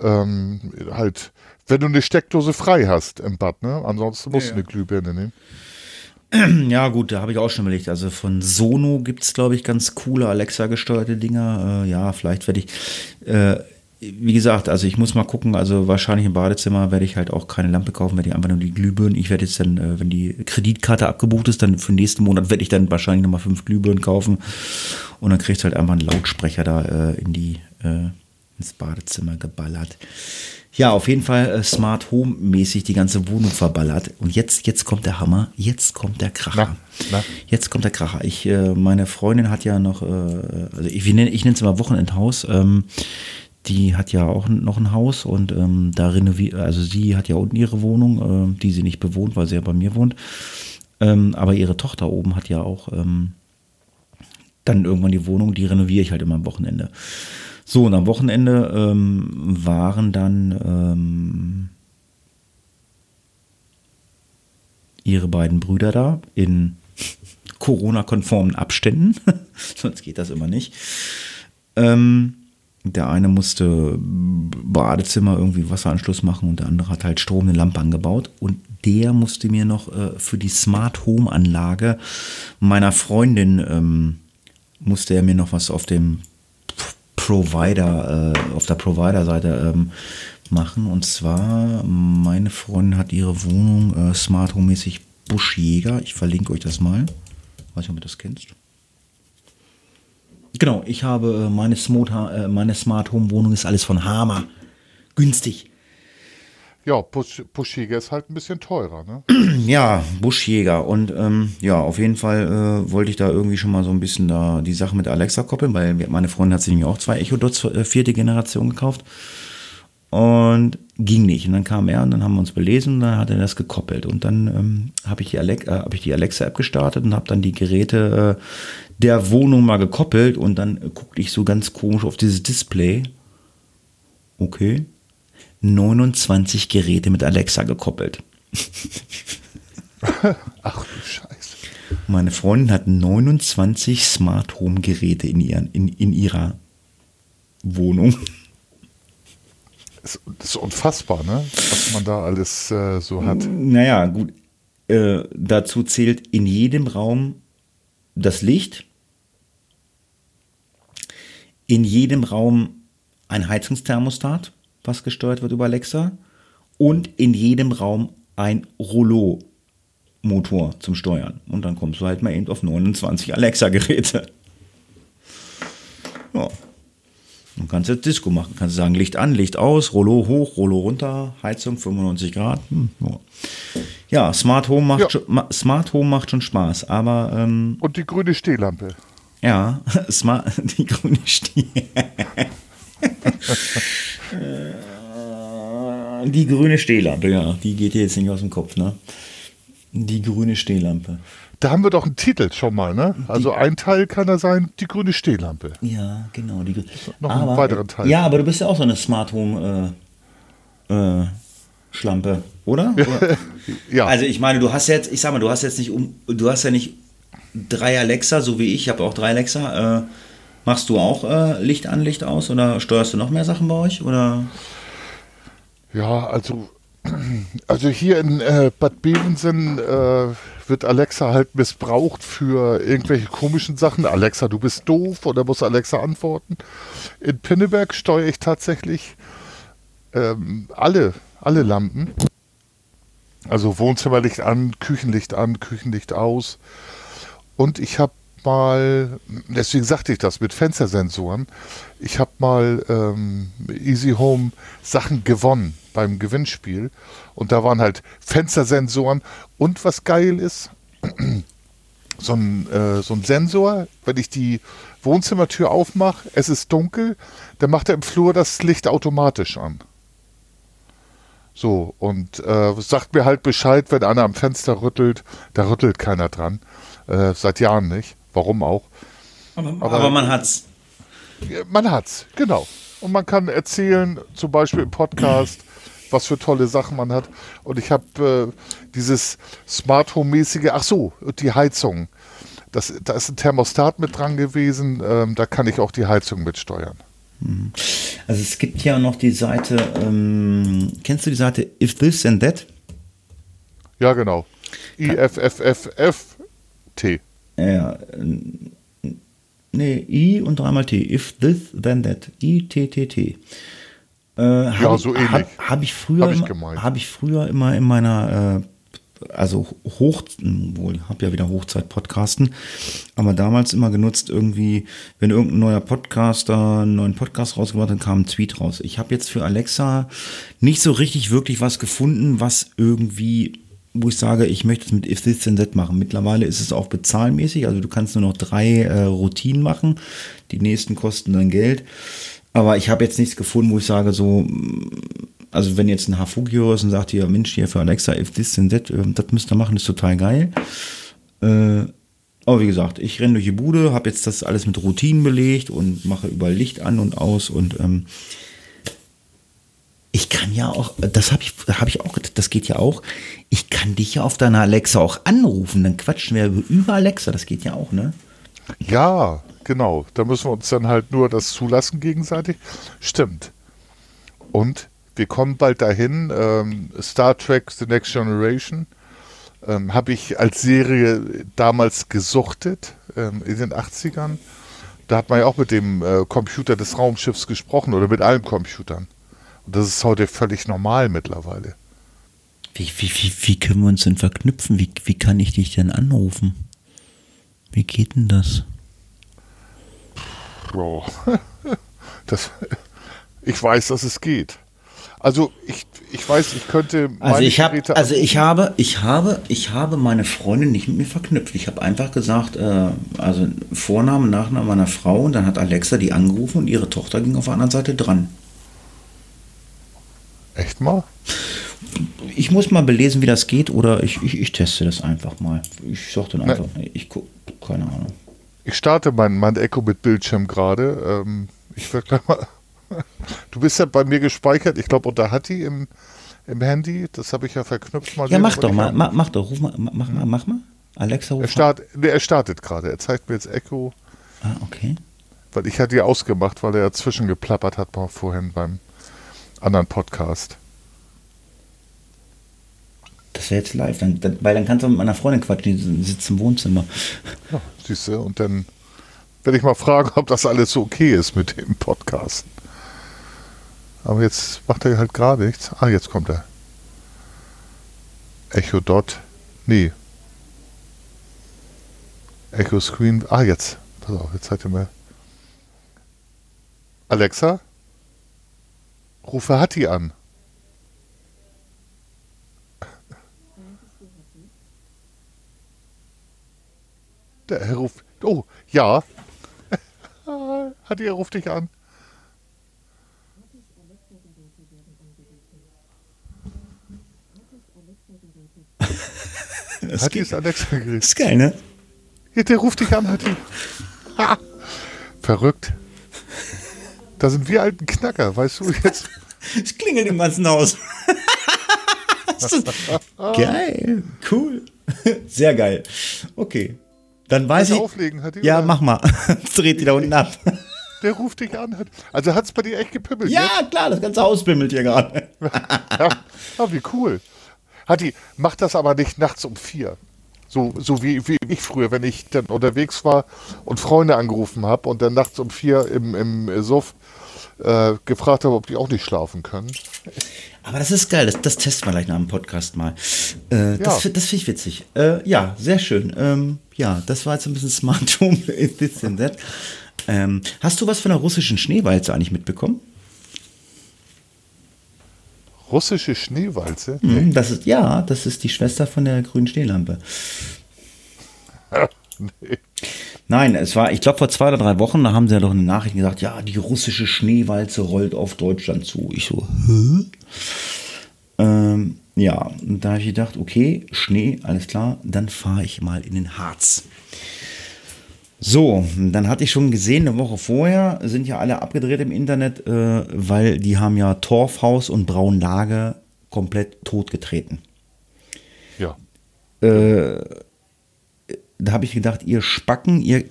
B: Ähm, halt, wenn du eine Steckdose frei hast im Bad, ne? Ansonsten musst
A: Ja,
B: du eine Glühbirne nehmen.
A: Ja, gut, da habe ich auch schon überlegt. Also von Sono gibt es, glaube ich, ganz coole Alexa-gesteuerte Dinger. Äh, ja, vielleicht werde ich. Äh, wie gesagt, also ich muss mal gucken. Also wahrscheinlich im Badezimmer werde ich halt auch keine Lampe kaufen, werde ich einfach nur die Glühbirnen. Ich werde jetzt dann, äh, wenn die Kreditkarte abgebucht ist, dann für den nächsten Monat werde ich dann wahrscheinlich nochmal fünf Glühbirnen kaufen. Und dann kriegst du halt einfach einen Lautsprecher da äh, in die, äh, ins Badezimmer geballert. Ja, auf jeden Fall äh, Smart Home mäßig die ganze Wohnung verballert. Und jetzt, jetzt kommt der Hammer, jetzt kommt der Kracher.
B: Na, na.
A: Jetzt kommt der Kracher. Ich, äh, meine Freundin hat ja noch, äh, also ich, ich nenne es immer Wochenendhaus. Ähm, die hat ja auch noch ein Haus und ähm, da renoviert, also sie hat ja unten ihre Wohnung, ähm, die sie nicht bewohnt, weil sie ja bei mir wohnt. Ähm, aber ihre Tochter oben hat ja auch ähm, dann irgendwann die Wohnung, die renoviere ich halt immer am Wochenende. So, und am Wochenende ähm, waren dann ähm, ihre beiden Brüder da in Corona-konformen Abständen. Sonst geht das immer nicht. Ähm, der eine musste Badezimmer irgendwie Wasseranschluss machen und der andere hat halt Strom, eine Lampe angebaut. Und der musste mir noch äh, für die Smart Home Anlage meiner Freundin ähm, musste er mir noch was auf dem Provider, äh, auf der Provider-Seite ähm, machen. Und zwar, meine Freundin hat ihre Wohnung äh, Smart Home-mäßig Buschjäger. Ich verlinke euch das mal. Weiß nicht, ob ihr das kennst. Genau, ich habe äh, meine Smart, äh, meine Smart Home Wohnung ist alles von Hammer. Günstig.
B: Ja, Busch, Buschjäger ist halt ein bisschen teurer, ne?
A: Ja, Buschjäger. Und ähm, ja, auf jeden Fall äh, wollte ich da irgendwie schon mal so ein bisschen da die Sache mit Alexa koppeln, weil meine Freundin hat sich nämlich auch zwei Echo Dots äh, vierte Generation gekauft. Und ging nicht. Und dann kam er und dann haben wir uns belesen und dann hat er das gekoppelt. Und dann ähm, habe ich äh, hab die Alexa-App gestartet und habe dann die Geräte äh, der Wohnung mal gekoppelt und dann guckte ich so ganz komisch auf dieses Display. Okay. 29 Geräte mit Alexa gekoppelt.
B: Ach du Scheiße.
A: Meine Freundin hat 29 Smart Home Geräte in, ihren, in, in ihrer Wohnung.
B: Das ist unfassbar, ne? Was man da alles äh, so hat.
A: Naja, gut. Äh, dazu zählt in jedem Raum das Licht, in jedem Raum ein Heizungsthermostat, was gesteuert wird über Alexa, und in jedem Raum ein Rollo-Motor zum Steuern. Und dann kommst du halt mal eben auf 29 Alexa-Geräte. Ja. Du kannst jetzt Disco machen. Kannst sagen, Licht an, Licht aus, Rollo hoch, Rollo runter, Heizung 95 Grad. Hm, ja. ja. Smart Home macht
B: Ja.
A: schon, ma- Smart Home macht schon Spaß, aber ähm,
B: Und die grüne Stehlampe.
A: ja, Smart, die grüne Stier. die grüne Stehlampe, ja, die geht dir jetzt nicht aus dem Kopf, ne? Die grüne Stehlampe.
B: Da haben wir doch einen Titel schon mal, ne? Also ein Teil kann da sein, die grüne Stehlampe.
A: Ja, genau. Die,
B: noch einen weiteren Teil.
A: Ja, aber du bist ja auch so eine Smart Home äh, äh, Schlampe, oder? oder?
B: Ja.
A: Also ich meine, du hast jetzt, ich sag mal, du hast jetzt nicht um, du hast ja nicht drei Alexa, so wie ich, ich habe auch drei Alexa. Äh, machst du auch äh, Licht an, Licht aus oder steuerst du noch mehr Sachen bei euch? Oder?
B: Ja, also, also hier in äh, Bad Bevensen äh, wird Alexa halt missbraucht für irgendwelche komischen Sachen. Alexa, du bist doof oder muss Alexa antworten. In Pinneberg steuere ich tatsächlich ähm, alle, alle Lampen. Also Wohnzimmerlicht an, Küchenlicht an, Küchenlicht aus. Und ich habe mal, deswegen sagte ich das mit Fenstersensoren, ich habe mal ähm, Easy Home Sachen gewonnen beim Gewinnspiel. Und da waren halt Fenstersensoren und was geil ist, so ein, äh, so ein Sensor, wenn ich die Wohnzimmertür aufmache, es ist dunkel, dann macht er im Flur das Licht automatisch an. So, und äh, sagt mir halt Bescheid, wenn einer am Fenster rüttelt, da rüttelt keiner dran. Äh, seit Jahren nicht. Warum auch?
A: Aber, man hat's.
B: Man hat's, genau. Und man kann erzählen, zum Beispiel im Podcast, was für tolle Sachen man hat. Und ich habe äh, dieses Smart Home-mäßige, ach so, die Heizung. Das, da ist ein Thermostat mit dran gewesen, ähm, da kann ich auch die Heizung mitsteuern.
A: Also es gibt ja noch die Seite, ähm, kennst du die Seite If This and That?
B: Ja, genau. IFFFF-T.
A: Ja, äh, nee, I und dreimal T. If this, then that. I, T, T, T. Äh, ja,
B: so ähnlich.
A: Habe hab ich, früher
B: Hab ich
A: immer- hab ich früher immer in meiner, äh, also Hoch, wohl, habe ja wieder Hochzeit-Podcasten, aber damals immer genutzt irgendwie, wenn irgendein neuer Podcaster einen neuen Podcast rausgebracht hat, dann kam ein Tweet raus. Ich habe jetzt für Alexa nicht so richtig wirklich was gefunden, was irgendwie wo ich sage, ich möchte es mit If This Then That machen. Mittlerweile ist es auch bezahlmäßig, also du kannst nur noch drei äh, Routinen machen. Die nächsten kosten dann Geld. Aber ich habe jetzt nichts gefunden, wo ich sage, so, mm, also wenn jetzt ein Hafugio ist und sagt hier, Mensch, hier für Alexa, if this and that, ähm, das müsst ihr machen, ist total geil. Äh, aber wie gesagt, ich renne durch die Bude, habe jetzt das alles mit Routinen belegt und mache überall Licht an und aus und ähm, ich kann ja auch, das habe ich, hab ich auch, das geht ja auch. Ich kann dich ja auf deiner Alexa auch anrufen, dann quatschen wir über Alexa, das geht ja auch, ne?
B: Ja, genau. Da müssen wir uns dann halt nur das zulassen gegenseitig. Stimmt. Und wir kommen bald dahin. Ähm, Star Trek The Next Generation ähm, habe ich als Serie damals gesuchtet ähm, in den 80ern. Da hat man ja auch mit dem äh, Computer des Raumschiffs gesprochen oder mit allen Computern. Und das ist heute völlig normal mittlerweile.
A: Wie, wie, wie, wie können wir uns denn verknüpfen? Wie, wie kann ich dich denn anrufen? Wie geht denn das?
B: Bro. Das, ich weiß, dass es geht. Also ich, ich weiß, ich könnte
A: also ich habe also ich habe ich habe ich habe meine Freundin nicht mit mir verknüpft. Ich habe einfach gesagt, äh, also Vorname, Nachname meiner Frau und dann hat Alexa die angerufen und ihre Tochter ging auf der anderen Seite dran.
B: Echt mal?
A: Ich muss mal belesen, wie das geht, oder ich, ich, ich teste das einfach mal. Ich sag dann einfach, nee, ich gucke, keine Ahnung.
B: Ich starte mein, mein Echo mit Bildschirm gerade. Ähm, ich werde gleich mal. Du bist ja bei mir gespeichert, ich glaube unter Hatti im, im Handy. Das habe ich ja verknüpft.
A: Mal ja, mach doch mal, mach, mach doch, ruf mal, mach mal, mach mal. Alexa,
B: ruf er, start, nee, er startet gerade. Er zeigt mir jetzt Echo.
A: Ah, okay.
B: Weil ich hatte die ausgemacht, weil er ja zwischengeplappert hat vorhin beim anderen Podcast.
A: Das wäre jetzt live, dann, dann, weil dann kannst du mit meiner Freundin quatschen, die sitzt im Wohnzimmer.
B: Ja, siehst du, und dann werde ich mal fragen, ob das alles so okay ist mit dem Podcast. Aber jetzt macht er halt gerade nichts. Ah, jetzt kommt er. Echo Dot. Nee. Echo Screen. Ah, jetzt. Pass auf, jetzt hat er mir. Alexa? Rufe Hatti an. Der Herr ruft. Oh, ja. Hatti, er ruft dich an.
A: Hatti ist Alexa geredet. Ist geil, ne?
B: Ja, der ruft dich an, Hatti. Verrückt. Da sind wir alten Knacker, weißt du jetzt.
A: Es klingelt im ganzen Haus. geil, cool. Sehr geil. Okay. Dann weiß ich.
B: Auflegen, hat
A: ja, mach mal. Dreht die da unten ab.
B: Der ruft dich an. Also hat es bei dir echt gepimmelt?
A: Ja, jetzt? klar, das ganze Haus bimmelt hier gerade.
B: ja, oh, wie cool. Hatti, mach das aber nicht nachts um vier. So, so wie, wie ich früher, wenn ich dann unterwegs war und Freunde angerufen habe und dann nachts um vier im, im Suff äh, gefragt habe, ob die auch nicht schlafen können.
A: Aber das ist geil, das, das testen wir gleich nach dem Podcast mal. Äh, ja. Das, das finde ich witzig. Äh, ja, sehr schön. Ähm, ja, das war jetzt ein bisschen Smart Home This and That. Ähm, hast du was von der russischen Schneewalze eigentlich mitbekommen?
B: Russische Schneewalze?
A: Mhm, das ist, ja, das ist die Schwester von der grünen Schneelampe. nee. Nein, es war, ich glaube, vor zwei oder drei Wochen, da haben sie ja doch eine Nachricht gesagt, ja, die russische Schneewalze rollt auf Deutschland zu. Ich so, hä? Ähm, ja, und da habe ich gedacht, okay, Schnee, alles klar, dann fahre ich mal in den Harz. So, dann hatte ich schon gesehen, eine Woche vorher sind ja alle abgedreht im Internet, äh, weil die haben ja Torfhaus und Braunlage komplett totgetreten.
B: Ja.
A: Äh, da habe ich gedacht, ihr Spacken, ihr,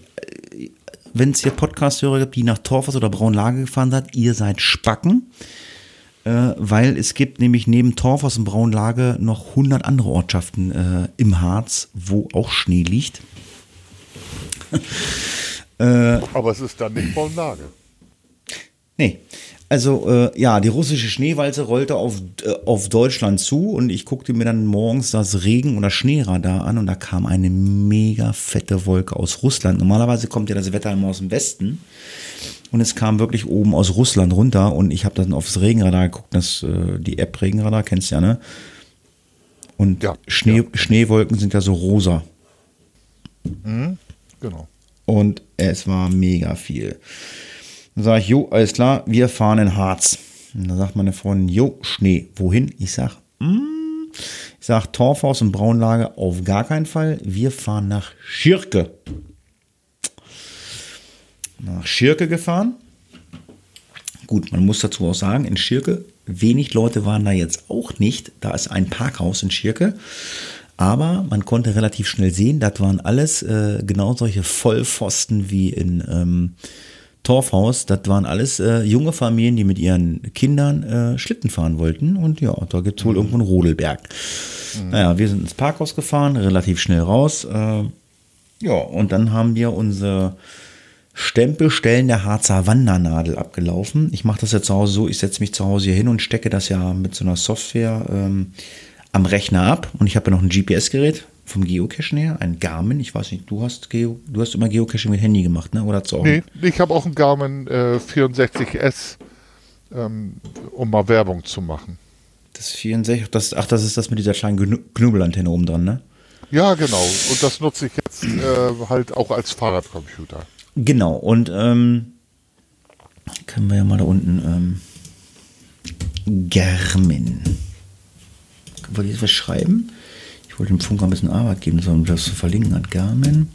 A: wenn es hier Podcast-Hörer gibt, die nach Torfers oder Braunlage gefahren seid, ihr seid Spacken. Äh, weil es gibt nämlich neben Torfers und Braunlage noch 100 andere Ortschaften äh, im Harz, wo auch Schnee liegt.
B: äh, Aber es ist dann nicht Braunlage.
A: Nee, also äh, ja, die russische Schneewalze rollte auf, äh, auf Deutschland zu und ich guckte mir dann morgens das Regen- oder Schneeradar an und da kam eine mega fette Wolke aus Russland. Normalerweise kommt ja das Wetter immer aus dem Westen und es kam wirklich oben aus Russland runter und ich habe dann aufs Regenradar geguckt, das, äh, die App Regenradar, kennst du ja, ne? Und ja, Schnee, ja. Schneewolken sind ja so rosa.
B: Mhm, genau.
A: Und es war mega viel. Dann sage ich, jo, alles klar, wir fahren in Harz. Und da sagt meine Freundin, jo, Schnee, wohin? Ich sag, mm, ich sag, Torfhaus und Braunlage auf gar keinen Fall. Wir fahren nach Schirke. Nach Schirke gefahren. Gut, man muss dazu auch sagen, in Schirke, wenig Leute waren da jetzt auch nicht. Da ist ein Parkhaus in Schirke. Aber man konnte relativ schnell sehen, das waren alles äh, genau solche Vollpfosten wie in ähm, Torfhaus. Das waren alles äh, junge Familien, die mit ihren Kindern äh, Schlitten fahren wollten. Und ja, da gibt es wohl mhm. irgendwo einen Rodelberg. Mhm. Naja, wir sind ins Parkhaus gefahren, relativ schnell raus. Äh, ja, und dann haben wir unsere Stempelstellen der Harzer Wandernadel abgelaufen. Ich mache das ja zu Hause so, ich setze mich zu Hause hier hin und stecke das ja mit so einer Software ähm, am Rechner ab. Und ich habe ja noch ein GPS-Gerät vom Geocachen her, ein Garmin. Ich weiß nicht, du hast, Geo, du hast immer Geocaching mit Handy gemacht, ne? Oder zu
B: Nee, ich habe auch ein Garmin äh, 64S, ähm, um mal Werbung zu machen.
A: Das 64, das, ach, das ist das mit dieser kleinen Knubbelantenne oben dran, ne?
B: Ja, genau. Und das nutze ich jetzt äh, halt auch als Fahrradcomputer.
A: Genau, und ähm, können wir ja mal da unten ähm, Garmin. Wollte ich jetzt was schreiben? Ich wollte dem Funker ein bisschen Arbeit geben, um das zu verlinken hat. Garmin.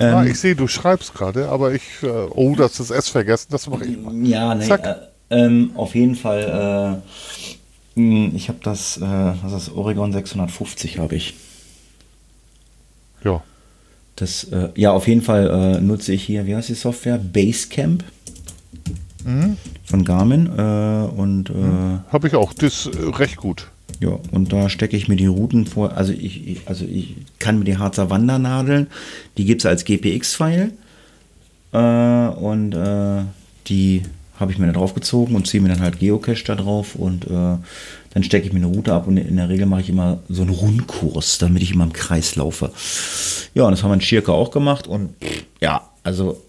B: Ähm, ah, ich sehe, du schreibst gerade, aber ich, äh, oh, das ist S vergessen, das mache ich mal.
A: Ja, nee, äh, ähm, auf jeden Fall, äh, hm, ich habe das, äh, was ist Oregon 650 habe ich.
B: Ja.
A: Das, äh, ja, auf jeden Fall äh, nutze ich hier, wie heißt die Software? Basecamp mhm. von Garmin. Und mhm.
B: habe ich auch, das ist recht gut.
A: Ja, und da stecke ich mir die Routen vor. Also ich, ich also ich kann mir die Harzer Wandernadeln, die gibt es als GPX-File. Äh, und die habe ich mir da drauf gezogen und ziehe mir dann halt Geocache da drauf und äh, dann stecke ich mir eine Route ab und in der Regel mache ich immer so einen Rundkurs, damit ich immer im Kreis laufe. Ja, und das haben wir in Schirke auch gemacht und ja, also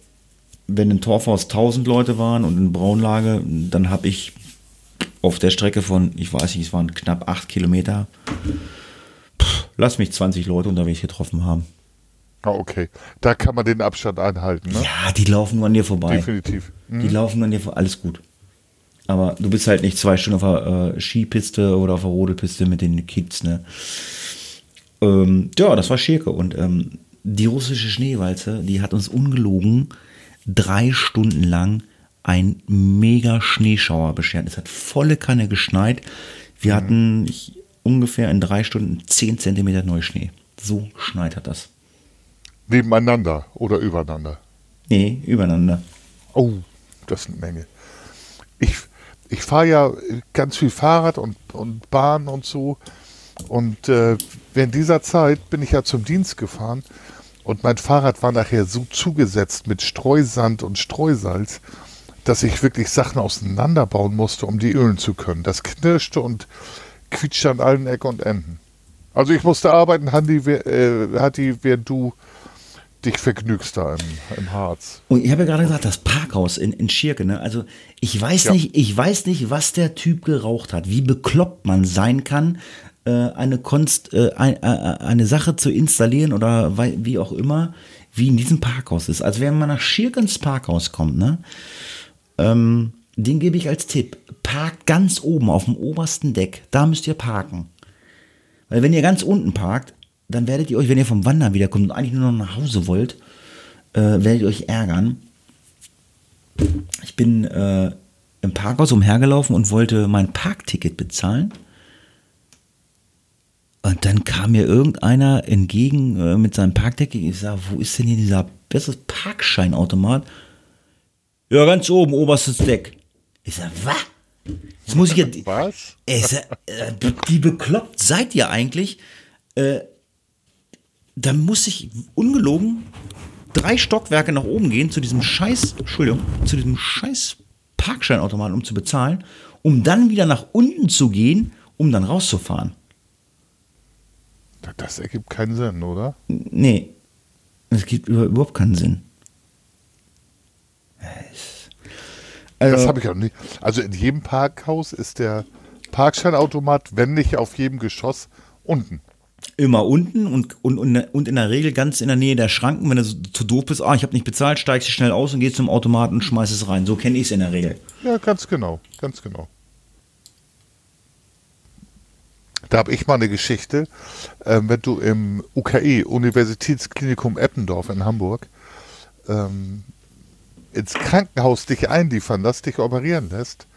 A: wenn in Torfhaus 1000 Leute waren und in Braunlage, dann habe ich auf der Strecke von, ich weiß nicht, es waren knapp 8 Kilometer, pff, lass mich 20 Leute unterwegs getroffen haben.
B: Ah, okay. Da kann man den Abstand einhalten, ne?
A: Ja, die laufen nur an dir vorbei.
B: Definitiv.
A: Mhm. Die laufen nur an dir vorbei, alles gut. Aber du bist halt nicht zwei Stunden auf der äh, Skipiste oder auf der Rodelpiste mit den Kids, ne? Ähm, ja, das war Schirke. Und ähm, die russische Schneewalze, die hat uns ungelogen drei Stunden lang ein mega Schneeschauer beschert. Es hat volle Kanne geschneit. Wir hatten ich, ungefähr in drei Stunden zehn Zentimeter Neuschnee. So schneit hat das.
B: Nebeneinander oder übereinander?
A: Nee, übereinander.
B: Oh, das ist eine Menge. Ich, ich fahre ja ganz viel Fahrrad und, und Bahn und so. Und äh, während dieser Zeit bin ich ja zum Dienst gefahren und mein Fahrrad war nachher so zugesetzt mit Streusand und Streusalz, dass ich wirklich Sachen auseinanderbauen musste, um die ölen zu können. Das knirschte und quietschte an allen Ecken und Enden. Also ich musste arbeiten, Handi, äh, Hatti, während du dich vergnügst da im, im Harz.
A: Und ich habe ja gerade gesagt, das Parkhaus in, in Schirke, ne? Also ich weiß ja. nicht, ich weiß nicht, was der Typ geraucht hat, wie bekloppt man sein kann, äh, eine Konst, äh, ein, äh, eine Sache zu installieren oder wie auch immer, wie in diesem Parkhaus ist. Also wenn man nach Schirke ins Parkhaus kommt, ne? Ähm, den gebe ich als Tipp. Parkt ganz oben auf dem obersten Deck. Da müsst ihr parken. Weil wenn ihr ganz unten parkt, dann werdet ihr euch, wenn ihr vom Wandern wiederkommt und eigentlich nur noch nach Hause wollt, äh, werdet ihr euch ärgern. Ich bin äh, im Parkhaus umhergelaufen und wollte mein Parkticket bezahlen. Und dann kam mir irgendeiner entgegen äh, mit seinem Parkticket. Ich sage, wo ist denn hier dieser besseres Parkscheinautomat? Ja, ganz oben, oberstes Deck. Ich sage, was? Jetzt muss ich ja.
B: Was?
A: Ich sag, äh, die bekloppt seid ihr eigentlich? Äh, da muss ich ungelogen drei Stockwerke nach oben gehen zu diesem scheiß, Entschuldigung, zu diesem scheiß Parkscheinautomaten, um zu bezahlen, um dann wieder nach unten zu gehen, um dann rauszufahren.
B: Das ergibt keinen Sinn, oder?
A: Nee, es gibt überhaupt keinen Sinn.
B: Also, das habe ich auch nicht. Also in jedem Parkhaus ist der Parkscheinautomat, wenn nicht auf jedem Geschoss, unten.
A: Immer unten und, und, und in der Regel ganz in der Nähe der Schranken, wenn du so, zu doof bist, ah, ich habe nicht bezahlt, steigst du schnell aus und gehst zum Automaten und schmeißt es rein. So kenne ich es in der Regel.
B: Ja, ganz genau, ganz genau. Da habe ich mal eine Geschichte, äh, wenn du im UKE, Universitätsklinikum Eppendorf in Hamburg, ähm, ins Krankenhaus dich einliefern lässt, dich operieren lässt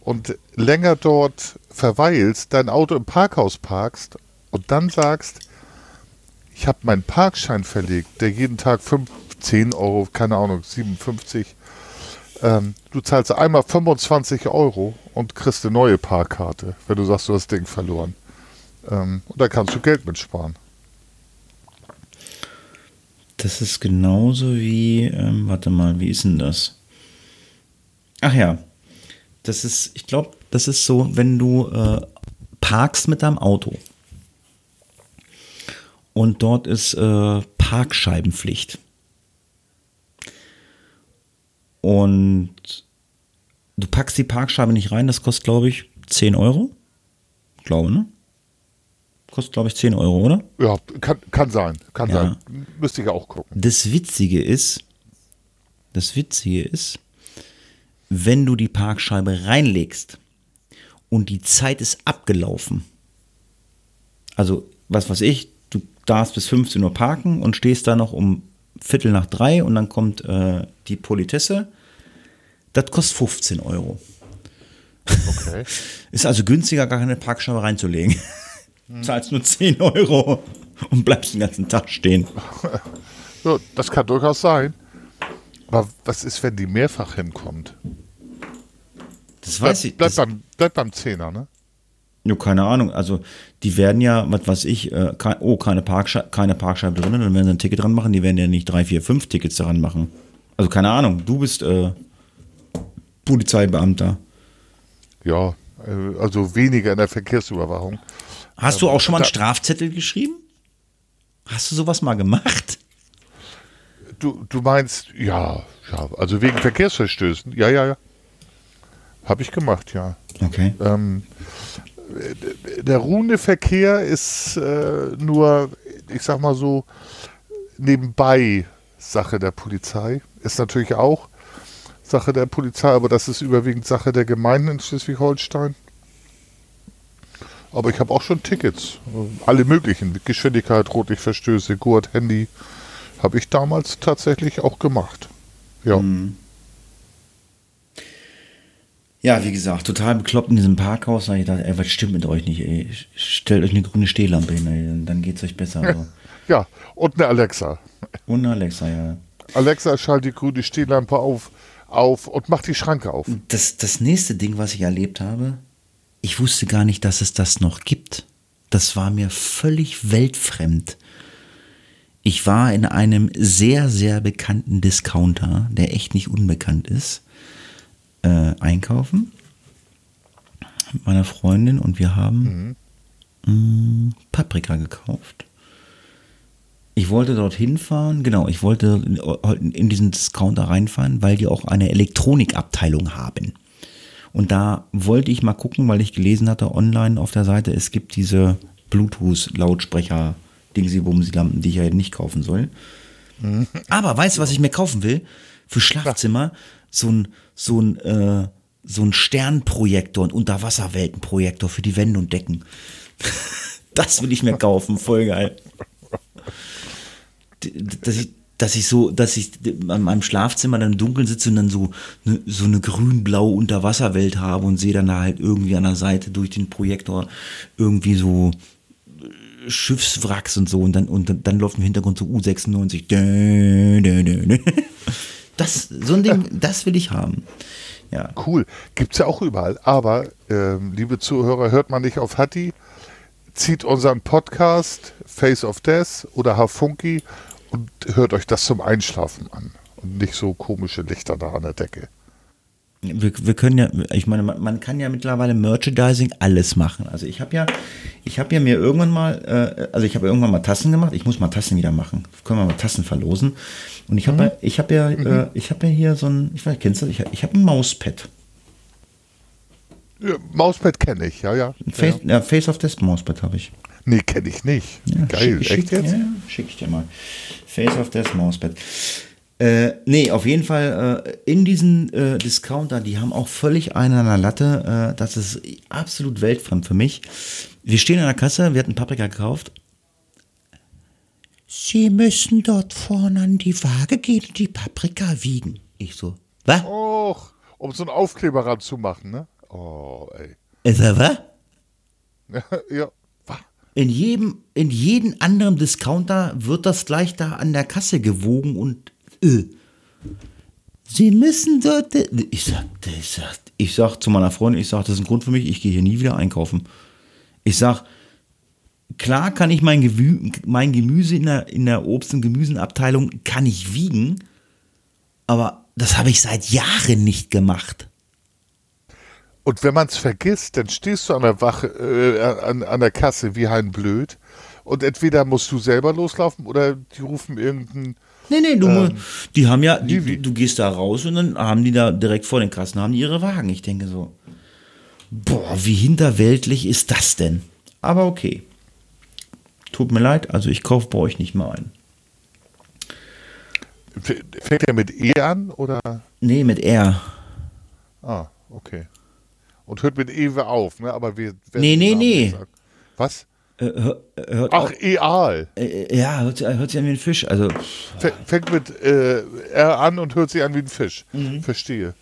B: und länger dort verweilst, dein Auto im Parkhaus parkst und dann sagst, ich habe meinen Parkschein verlegt, der jeden Tag 5, 10 Euro, keine Ahnung, 57. Ähm, du zahlst einmal 25 Euro und kriegst eine neue Parkkarte, wenn du sagst, du hast das Ding verloren. Ähm, und da kannst du Geld mitsparen.
A: Das ist genauso wie, ähm, warte mal, wie ist denn das? Ach ja, das ist, ich glaube, das ist so, wenn du äh, parkst mit deinem Auto und dort ist äh, Parkscheibenpflicht. Und du packst die Parkscheibe nicht rein, das kostet, glaube ich, 10 Euro. Ich glaube, ne? Kostet, glaube ich, 10 Euro, oder?
B: Ja, kann, kann sein. Kann ja. sein. Müsste ich auch gucken.
A: Das Witzige ist, das Witzige ist, wenn du die Parkscheibe reinlegst und die Zeit ist abgelaufen, also was weiß ich, du darfst bis 15 Uhr parken und stehst da noch um Viertel nach drei und dann kommt äh, die Politesse, das kostet 15 Euro. Okay. ist also günstiger, gar keine Parkscheibe reinzulegen. Hm. Zahlst nur 10 Euro und bleibst den ganzen Tag stehen.
B: So, das kann durchaus sein. Aber was ist, wenn die mehrfach hinkommt?
A: Das weiß
B: bleib,
A: ich.
B: Bleib, beim, bleib beim Zehner, ne?
A: Ja, keine Ahnung. Also, die werden ja, was weiß ich, äh, kein, oh, keine, Parksche keine Parkscheibe drin, dann werden sie ein Ticket dran machen. Die werden ja nicht drei, vier, fünf Tickets daran machen. Also, keine Ahnung. Du bist äh, Polizeibeamter.
B: Ja, äh, also weniger in der Verkehrsüberwachung.
A: Hast du auch schon mal einen Strafzettel geschrieben? Hast du sowas mal gemacht?
B: Du, du meinst, ja, ja, also wegen Verkehrsverstößen. Ja, ja, ja. Habe ich gemacht, ja.
A: Okay.
B: Ähm, der ruhende Verkehr ist äh, nur, ich sag mal so, nebenbei Sache der Polizei. Ist natürlich auch Sache der Polizei, aber das ist überwiegend Sache der Gemeinden in Schleswig-Holstein. Aber ich habe auch schon Tickets. Alle möglichen. Geschwindigkeit, Rotlichtverstöße, Gurt, Handy. Habe ich damals tatsächlich auch gemacht. Ja. Mhm.
A: Ja, wie gesagt, total bekloppt in diesem Parkhaus. Da ich dachte, ey, was stimmt mit euch nicht? Ey? Stellt euch eine grüne Stehlampe hin, ey. dann geht es euch besser. So.
B: Ja, und eine Alexa.
A: Und eine Alexa, ja.
B: Alexa, schalt die grüne Stehlampe auf, auf und macht die Schranke auf.
A: Das, das nächste Ding, was ich erlebt habe, ich wusste gar nicht, dass es das noch gibt. Das war mir völlig weltfremd. Ich war in einem sehr, sehr bekannten Discounter, der echt nicht unbekannt ist, äh, einkaufen mit meiner Freundin und wir haben mhm. mh, Paprika gekauft. Ich wollte dorthin fahren, genau, ich wollte in diesen Discounter reinfahren, weil die auch eine Elektronikabteilung haben. Und da wollte ich mal gucken, weil ich gelesen hatte online auf der Seite, es gibt diese Bluetooth-Lautsprecher, Dingsy-Bumsy-Lampen, die ich ja nicht kaufen soll. Mhm. Aber weißt du, was ich mir kaufen will? Für Schlafzimmer so ein, so ein, äh, so ein Sternprojektor, ein Unterwasserweltenprojektor für die Wände und Decken. das will ich mir kaufen, voll geil. Dass ich, dass ich so, dass ich an meinem Schlafzimmer dann im Dunkeln sitze und dann so eine, so eine grün-blaue Unterwasserwelt habe und sehe dann da halt irgendwie an der Seite durch den Projektor irgendwie so Schiffswracks und so und dann, und dann läuft im Hintergrund so U96. Das, so ein Ding, das will ich haben. Ja.
B: Cool. Gibt es ja auch überall. Aber, ähm, liebe Zuhörer, hört man nicht auf Hatti, zieht unseren Podcast Face of Death oder Hafunki und hört euch das zum Einschlafen an und nicht so komische Lichter da an der Decke.
A: Wir, wir können ja, ich meine, man, man, kann ja mittlerweile Merchandising alles machen. Also ich habe ja, ich habe ja mir irgendwann mal, äh, also ich habe irgendwann mal Tassen gemacht. Ich muss mal Tassen wieder machen. Können wir mal Tassen verlosen. Und ich habe, mhm. ich habe ja, mhm. äh, ich habe ja hier so ein, ich weiß, kennst du das? Ich, ich habe ein Mauspad.
B: Ja, Mauspad kenne ich, ja, ja.
A: Face, ja. ja, Face of Death Mauspad habe ich.
B: Nee, kenne ich nicht.
A: Ja,
B: Geil,
A: schick,
B: echt
A: schick,
B: jetzt?
A: Ja, schick ich dir mal. Face of Death Mauspad. Äh, nee, auf jeden Fall äh, in diesen äh, Discounter, die haben auch völlig einen an der Latte. Äh, das ist absolut weltfremd für mich. Wir stehen an der Kasse, wir hatten Paprika gekauft. Sie müssen dort vorne an die Waage gehen und die Paprika wiegen. Ich so, was?
B: Och, um so einen Aufkleber ranzumachen, ne? Oh, ey.
A: Ist er was?
B: ja?
A: In jedem, in jedem anderen Discounter wird das gleich da an der Kasse gewogen und äh, Sie müssen dort. Ich sag, ich sag, ich sag zu meiner Freundin, ich sag, das ist ein Grund für mich, ich gehe hier nie wieder einkaufen. Ich sag, klar kann ich mein, Gewü mein Gemüse in der, in der Obst- und Gemüsenabteilung kann ich wiegen, aber das habe ich seit Jahren nicht gemacht.
B: Und wenn man es vergisst, dann stehst du an der Wache, äh, an, an der Kasse wie ein Blöd. Und entweder musst du selber loslaufen oder die rufen irgendeinen.
A: Nee, nee, du,
B: Ähm,
A: die haben ja, die, du, du gehst da raus und dann haben die da direkt vor den Kassen, haben die ihre Wagen. Ich denke so, boah, wie hinterweltlich ist das denn? Aber okay. Tut mir leid, also ich kaufe bei euch nicht mehr ein.
B: Fängt der mit E an oder?
A: Nee, mit R.
B: Ah, okay. Und hört mit Ewe auf, ne? Aber wir.
A: Nee,
B: den
A: nee, nee.
B: Was?
A: Äh, hör, hört
B: Ach,
A: auf,
B: Eal.
A: äh, ja, hört, sich- hört sich an wie ein Fisch. Also,
B: Fängt mit äh, R an und hört sich an wie ein Fisch.
A: Mhm.
B: Verstehe.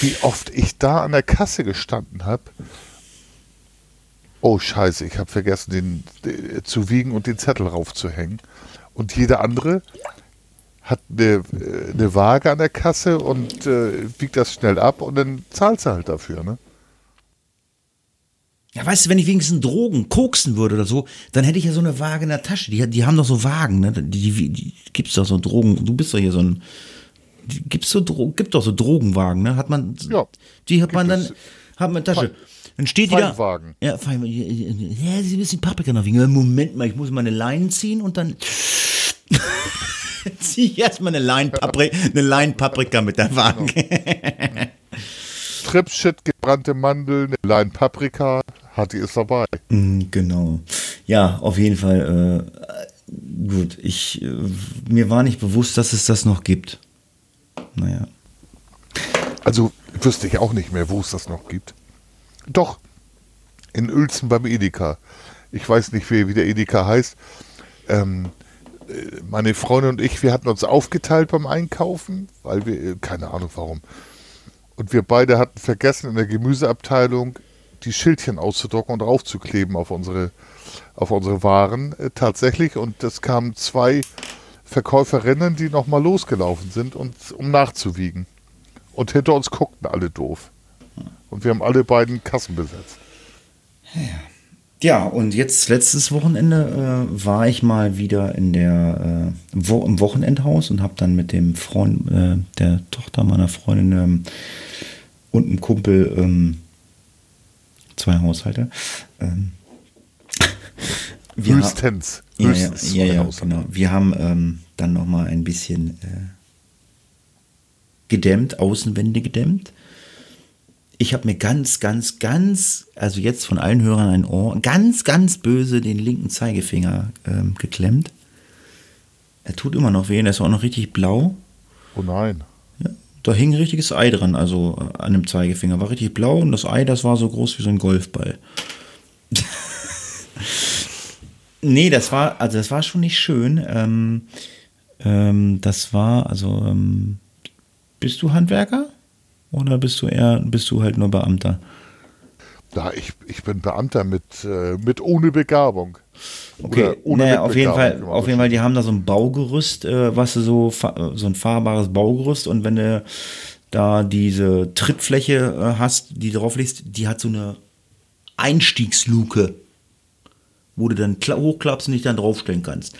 B: Wie oft ich da an der Kasse gestanden habe. Oh Scheiße, ich habe vergessen, den äh, zu wiegen und den Zettel raufzuhängen. Und jeder andere hat eine, eine Waage an der Kasse und äh, wiegt das schnell ab und dann zahlt sie halt dafür, ne?
A: ja, weißt du, wenn ich wenigstens Drogen koksen würde oder so, dann hätte ich ja so eine Waage in der Tasche. Die, die haben doch so Wagen, ne? Die, die, die gibt's doch so Drogen. Du bist doch hier so ein. Gibt's so Dro gibt doch so Drogenwagen, ne? Hat man.
B: Ja,
A: Die hat man dann. Hat man in der Tasche. Dann steht die da.
B: Feinwagen.
A: Ja, Feinwagen. Ja, sie müssen Paprika noch wiegen. Ja, Moment mal, ich muss meine Leinen ziehen und dann. Zieh ich erstmal eine Line Paprika, eine Line Paprika mit der Waage.
B: Tripshit, gebrannte Mandeln, eine Line Paprika, Hatti ist dabei.
A: Mm, Genau. Ja, auf jeden Fall. Äh, gut, ich äh, mir war nicht bewusst, dass es das noch gibt. Naja.
B: Also wüsste ich auch nicht mehr, wo es das noch gibt. Doch, in Uelzen beim Edeka. Ich weiß nicht, wie, wie der Edeka heißt. Ähm, äh, meine Freundin und ich, wir hatten uns aufgeteilt beim Einkaufen, weil wir, äh, keine Ahnung warum. Und wir beide hatten vergessen, in der Gemüseabteilung die Schildchen auszudrucken und draufzukleben auf unsere, auf unsere Waren. Äh, tatsächlich. Und es kamen zwei Verkäuferinnen, die nochmal losgelaufen sind, und, um nachzuwiegen. Und hinter uns guckten alle doof. Und wir haben alle beiden Kassen besetzt.
A: Ja, und jetzt letztes Wochenende äh, war ich mal wieder in der äh, wo, im Wochenendhaus und habe dann mit dem Freund, äh, der Tochter meiner Freundin ähm, und einem Kumpel ähm, zwei Haushalte. Ähm, wir
B: Höchstens.
A: Ja, ja,
B: Höchstens
A: ja, ja genau. Wir haben ähm, dann noch mal ein bisschen äh, gedämmt, Außenwände gedämmt. Ich habe mir ganz, ganz, ganz, also jetzt von allen Hörern ein Ohr, ganz, ganz böse den linken Zeigefinger ähm, geklemmt. Er tut immer noch weh, er ist auch noch richtig blau.
B: Oh nein.
A: Ja, da hing ein richtiges Ei dran, also äh, an dem Zeigefinger. War richtig blau und das Ei, das war so groß wie so ein Golfball. nee, das war, also das war schon nicht schön. Ähm, ähm, das war, also, ähm, bist du Handwerker? Oder bist du eher, bist du halt nur Beamter?
B: Ja, ich, ich bin Beamter mit, äh, mit ohne Begabung.
A: Okay, naja, auf jeden Fall, auf jeden Fall, die haben da so ein Baugerüst, äh, was so, so ein fahrbares Baugerüst und wenn du da diese Trittfläche äh, hast, die drauf liegst, die hat so eine Einstiegsluke, wo du dann kla- hochklappst und dich dann draufstellen kannst.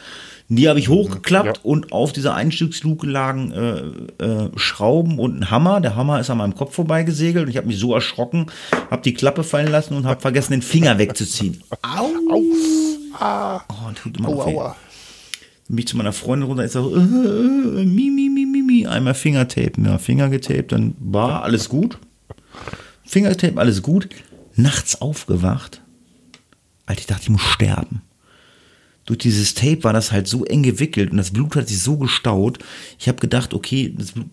A: Die habe ich hochgeklappt
B: ja.
A: und auf dieser Einstiegsluke lagen äh, äh, Schrauben und ein Hammer. Der Hammer ist an meinem Kopf vorbeigesegelt und ich habe mich so erschrocken, habe die Klappe fallen lassen und habe vergessen, den Finger wegzuziehen. Au!
B: Au. Ah.
A: Oh, tut immer
B: Au,
A: weh.
B: aua.
A: Bin ich zu meiner Freundin runter, ich so, äh, äh, mi, mi, mi, mi, mi, einmal Fingertape, ja, Finger getaped, dann war alles gut. Fingertape, alles gut. Nachts aufgewacht, Alter, ich dachte, ich muss sterben. Durch dieses Tape war das halt so eng gewickelt und das Blut hat sich so gestaut. Ich habe gedacht, okay, das Blut,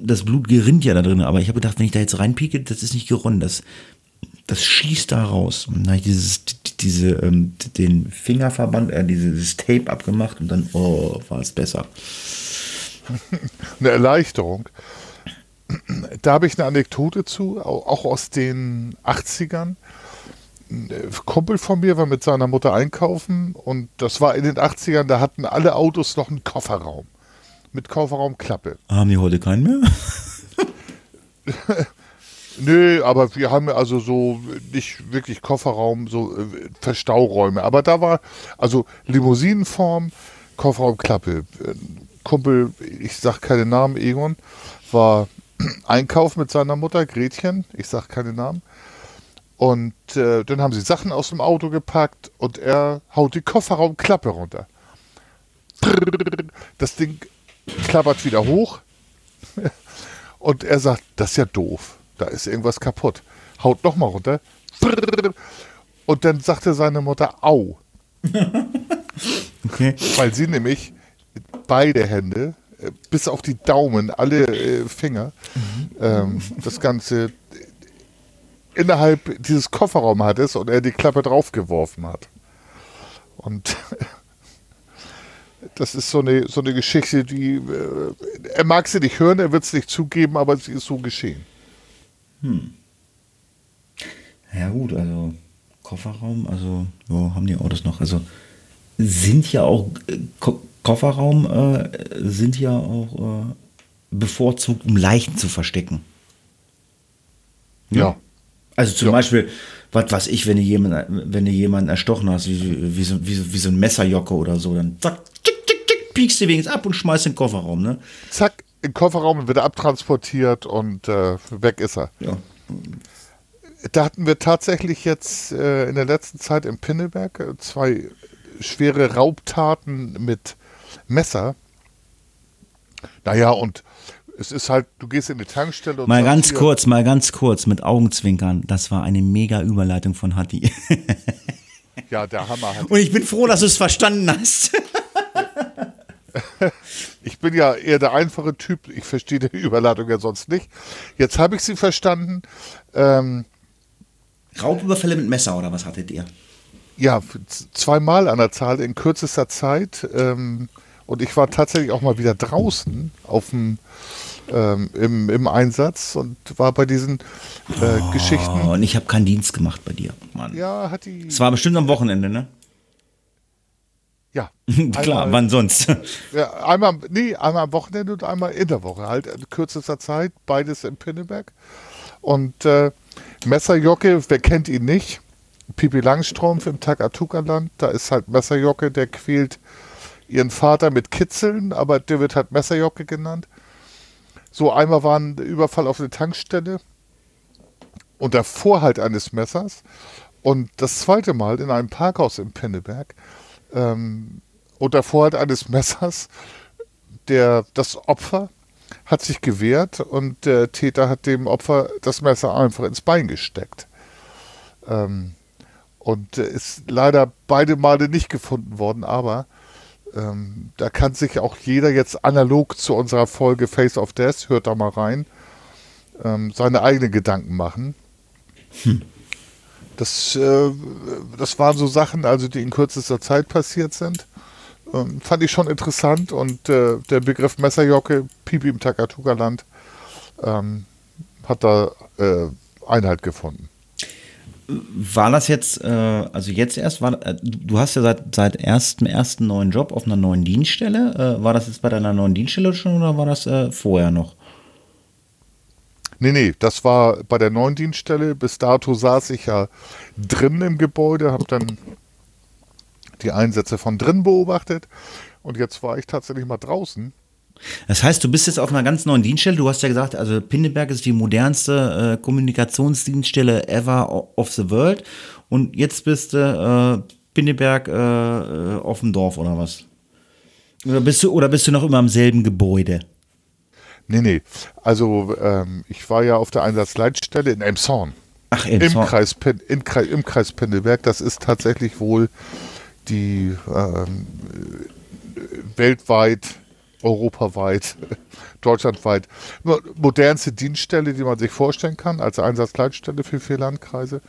A: das Blut gerinnt ja da drin, aber ich habe gedacht, wenn ich da jetzt reinpieke, das ist nicht geronnen, das, das schießt da raus. Und dann habe ich dieses, diese, ähm, den Fingerverband, äh, dieses Tape abgemacht und dann, oh, war es besser.
B: Eine Erleichterung. Da habe ich eine Anekdote zu, auch aus den 80ern. Ein Kumpel von mir war mit seiner Mutter einkaufen und das war in den 80ern, da hatten alle Autos noch einen Kofferraum mit Kofferraumklappe.
A: Haben die heute keinen mehr?
B: Nö, aber wir haben also so nicht wirklich Kofferraum, so äh, Verstauräume. Aber da war also Limousinenform, Kofferraumklappe. Kumpel, ich sag keine Namen, Egon, war Einkauf mit seiner Mutter, Gretchen, ich sag keine Namen. Und äh, dann haben sie Sachen aus dem Auto gepackt und er haut die Kofferraumklappe runter. Das Ding klappert wieder hoch und er sagt, das ist ja doof, da ist irgendwas kaputt. Haut nochmal runter. Und dann sagte seine Mutter, au. Okay. Weil sie nämlich beide Hände, bis auf die Daumen, alle Finger, mhm. ähm, das Ganze innerhalb dieses Kofferraum hattest und er die Klappe draufgeworfen hat. Und das ist so eine, so eine Geschichte, die äh, er mag sie nicht hören, er wird es nicht zugeben, aber sie ist so geschehen. Hm.
A: Ja gut, also Kofferraum, also wo haben die Autos noch? Also sind ja auch äh, Ko Kofferraum äh, sind ja auch äh, bevorzugt, um Leichen zu verstecken.
B: Ja.
A: Also zum ja. Beispiel, was weiß ich, wenn du jemanden, wenn du jemanden erstochen hast, wie, wie, so, wie, wie so ein Messerjocke oder so, dann zack, tschick, tschick, tschick, piekst du wenigstens ab und schmeißt in den Kofferraum, ne?
B: Zack, in den Kofferraum wird er abtransportiert und äh, weg ist er.
A: Ja.
B: Da hatten wir tatsächlich jetzt äh, in der letzten Zeit in Pinneberg äh, zwei schwere Raubtaten mit Messer. Naja, und es ist halt, du gehst in die Tankstelle und.
A: Mal ganz kurz, mal ganz kurz mit Augenzwinkern. Das war eine mega Überleitung von Hatti.
B: ja, der Hammer
A: hat. Und ich bin froh, dass du es verstanden hast.
B: ich bin ja eher der einfache Typ. Ich verstehe die Überleitung ja sonst nicht. Jetzt habe ich sie verstanden. Ähm,
A: Raubüberfälle mit Messer oder was hattet ihr?
B: Ja, zweimal an der Zahl in kürzester Zeit. Ähm, und ich war tatsächlich auch mal wieder draußen auf dem, ähm, im, im Einsatz und war bei diesen äh, oh, Geschichten.
A: Und ich habe keinen Dienst gemacht bei dir, Mann.
B: Ja, hat die.
A: Es war bestimmt am Wochenende, ne?
B: Ja.
A: Klar, einmal, wann sonst?
B: Ja, einmal, nee, einmal am Wochenende und einmal in der Woche. Halt in kürzester Zeit, beides in Pinneberg. Und äh, Messerjocke, wer kennt ihn nicht? Pipi Langstrumpf im Takatuka-Land, da ist halt Messerjocke, der quält ihren Vater mit Kitzeln, aber der wird halt Messerjocke genannt. So, einmal war ein Überfall auf eine Tankstelle und der Vorhalt eines Messers. Und das zweite Mal in einem Parkhaus in Pinneberg ähm, unter Vorhalt eines Messers, der, das Opfer hat sich gewehrt und der Täter hat dem Opfer das Messer einfach ins Bein gesteckt. Ähm, und ist leider beide Male nicht gefunden worden, aber ähm, da kann sich auch jeder jetzt analog zu unserer Folge Face of Death, hört da mal rein, ähm, seine eigenen Gedanken machen. Hm. Das, äh, das waren so Sachen, also die in kürzester Zeit passiert sind. Ähm, fand ich schon interessant und äh, der Begriff Messerjocke, Pipi im Takatuka-Land, ähm, hat da äh, Einhalt gefunden.
A: War das jetzt, äh, also jetzt erst, war, äh, du hast ja seit, seit erstem, ersten neuen Job auf einer neuen Dienststelle. Äh, war das jetzt bei deiner neuen Dienststelle schon oder war das äh, vorher noch?
B: Nee, nee, das war bei der neuen Dienststelle. Bis dato saß ich ja drin im Gebäude, habe dann die Einsätze von drin beobachtet und jetzt war ich tatsächlich mal draußen
A: das heißt, du bist jetzt auf einer ganz neuen Dienststelle. Du hast ja gesagt, also Pinneberg ist die modernste äh, Kommunikationsdienststelle ever of the world. Und jetzt bist du äh, Pinneberg äh, äh, auf dem Dorf oder was? Oder bist du, oder bist du noch immer im selben Gebäude?
B: Nee, nee. Also ähm, ich war ja auf der Einsatzleitstelle in Emshorn.
A: Ach,
B: Im Kreis, Pen, in, Im Kreis Pendelberg. Das ist tatsächlich wohl die ähm, weltweit, europaweit, deutschlandweit modernste Dienststelle, die man sich vorstellen kann, als Einsatzleitstelle für vier Landkreise.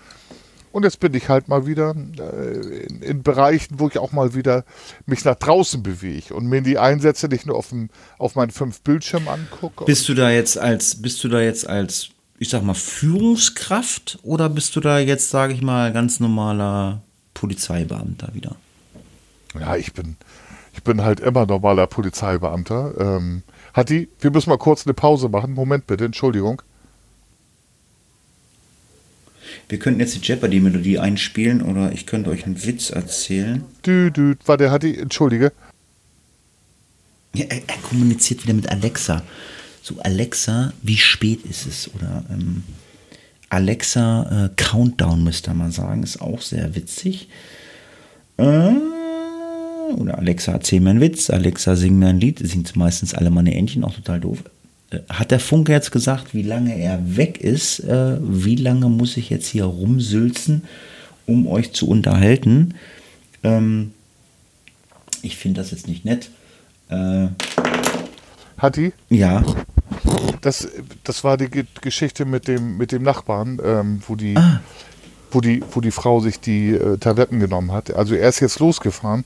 B: Und jetzt bin ich halt mal wieder äh, in, in, Bereichen, wo ich auch mal wieder mich nach draußen bewege und mir die Einsätze nicht nur auf, dem, auf meinen fünf Bildschirmen angucke.
A: Bist du da jetzt als, bist du da jetzt als, ich sag mal, Führungskraft oder bist du da jetzt, sage ich mal, ganz normaler Polizeibeamter wieder?
B: Ja, ich bin, bin halt immer normaler Polizeibeamter. Ähm, Hatti, wir müssen mal kurz eine Pause machen. Moment bitte, Entschuldigung.
A: Wir könnten jetzt die Jeopardy-Melodie einspielen oder ich könnte euch einen Witz erzählen.
B: Dü, dü, warte, Hatti, entschuldige.
A: Ja, er, er, kommuniziert wieder mit Alexa. So, Alexa, wie spät ist es? Oder ähm, Alexa äh, Countdown müsste man sagen, ist auch sehr witzig. Äh, oder Alexa, erzähl mir einen Witz. Alexa, sing mir ein Lied. Singt meistens alle meine Entchen, auch total doof. Äh, hat der Funke jetzt gesagt, wie lange er weg ist? Äh, wie lange muss ich jetzt hier rumsülzen, um euch zu unterhalten? Ähm, ich finde das jetzt nicht nett. Äh,
B: Hatti?
A: Ja.
B: Das, das war die Geschichte mit dem, mit dem Nachbarn, ähm, wo, die, ah. wo, die, wo die Frau sich die äh, Tabletten genommen hat. Also er ist jetzt losgefahren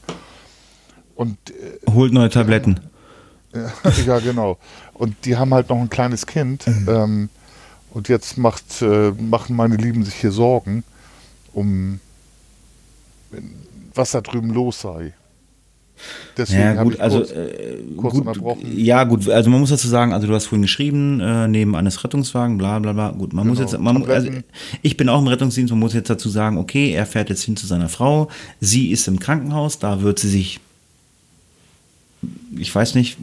B: und
A: äh, holt neue Tabletten.
B: ja, genau. Und die haben halt noch ein kleines Kind. Mhm. Ähm, und jetzt macht, äh, machen meine Lieben sich hier Sorgen, um was da drüben los sei.
A: Deswegen ja, gut, also kurz, äh, gut, unterbrochen. Ja, gut, also man muss dazu sagen, also du hast vorhin geschrieben, äh, neben eines Rettungswagen, bla bla bla. Gut, man genau, muss jetzt, man, also ich bin auch im Rettungsdienst, man muss jetzt dazu sagen, okay, er fährt jetzt hin zu seiner Frau, sie ist im Krankenhaus, da wird sie sich ich weiß nicht,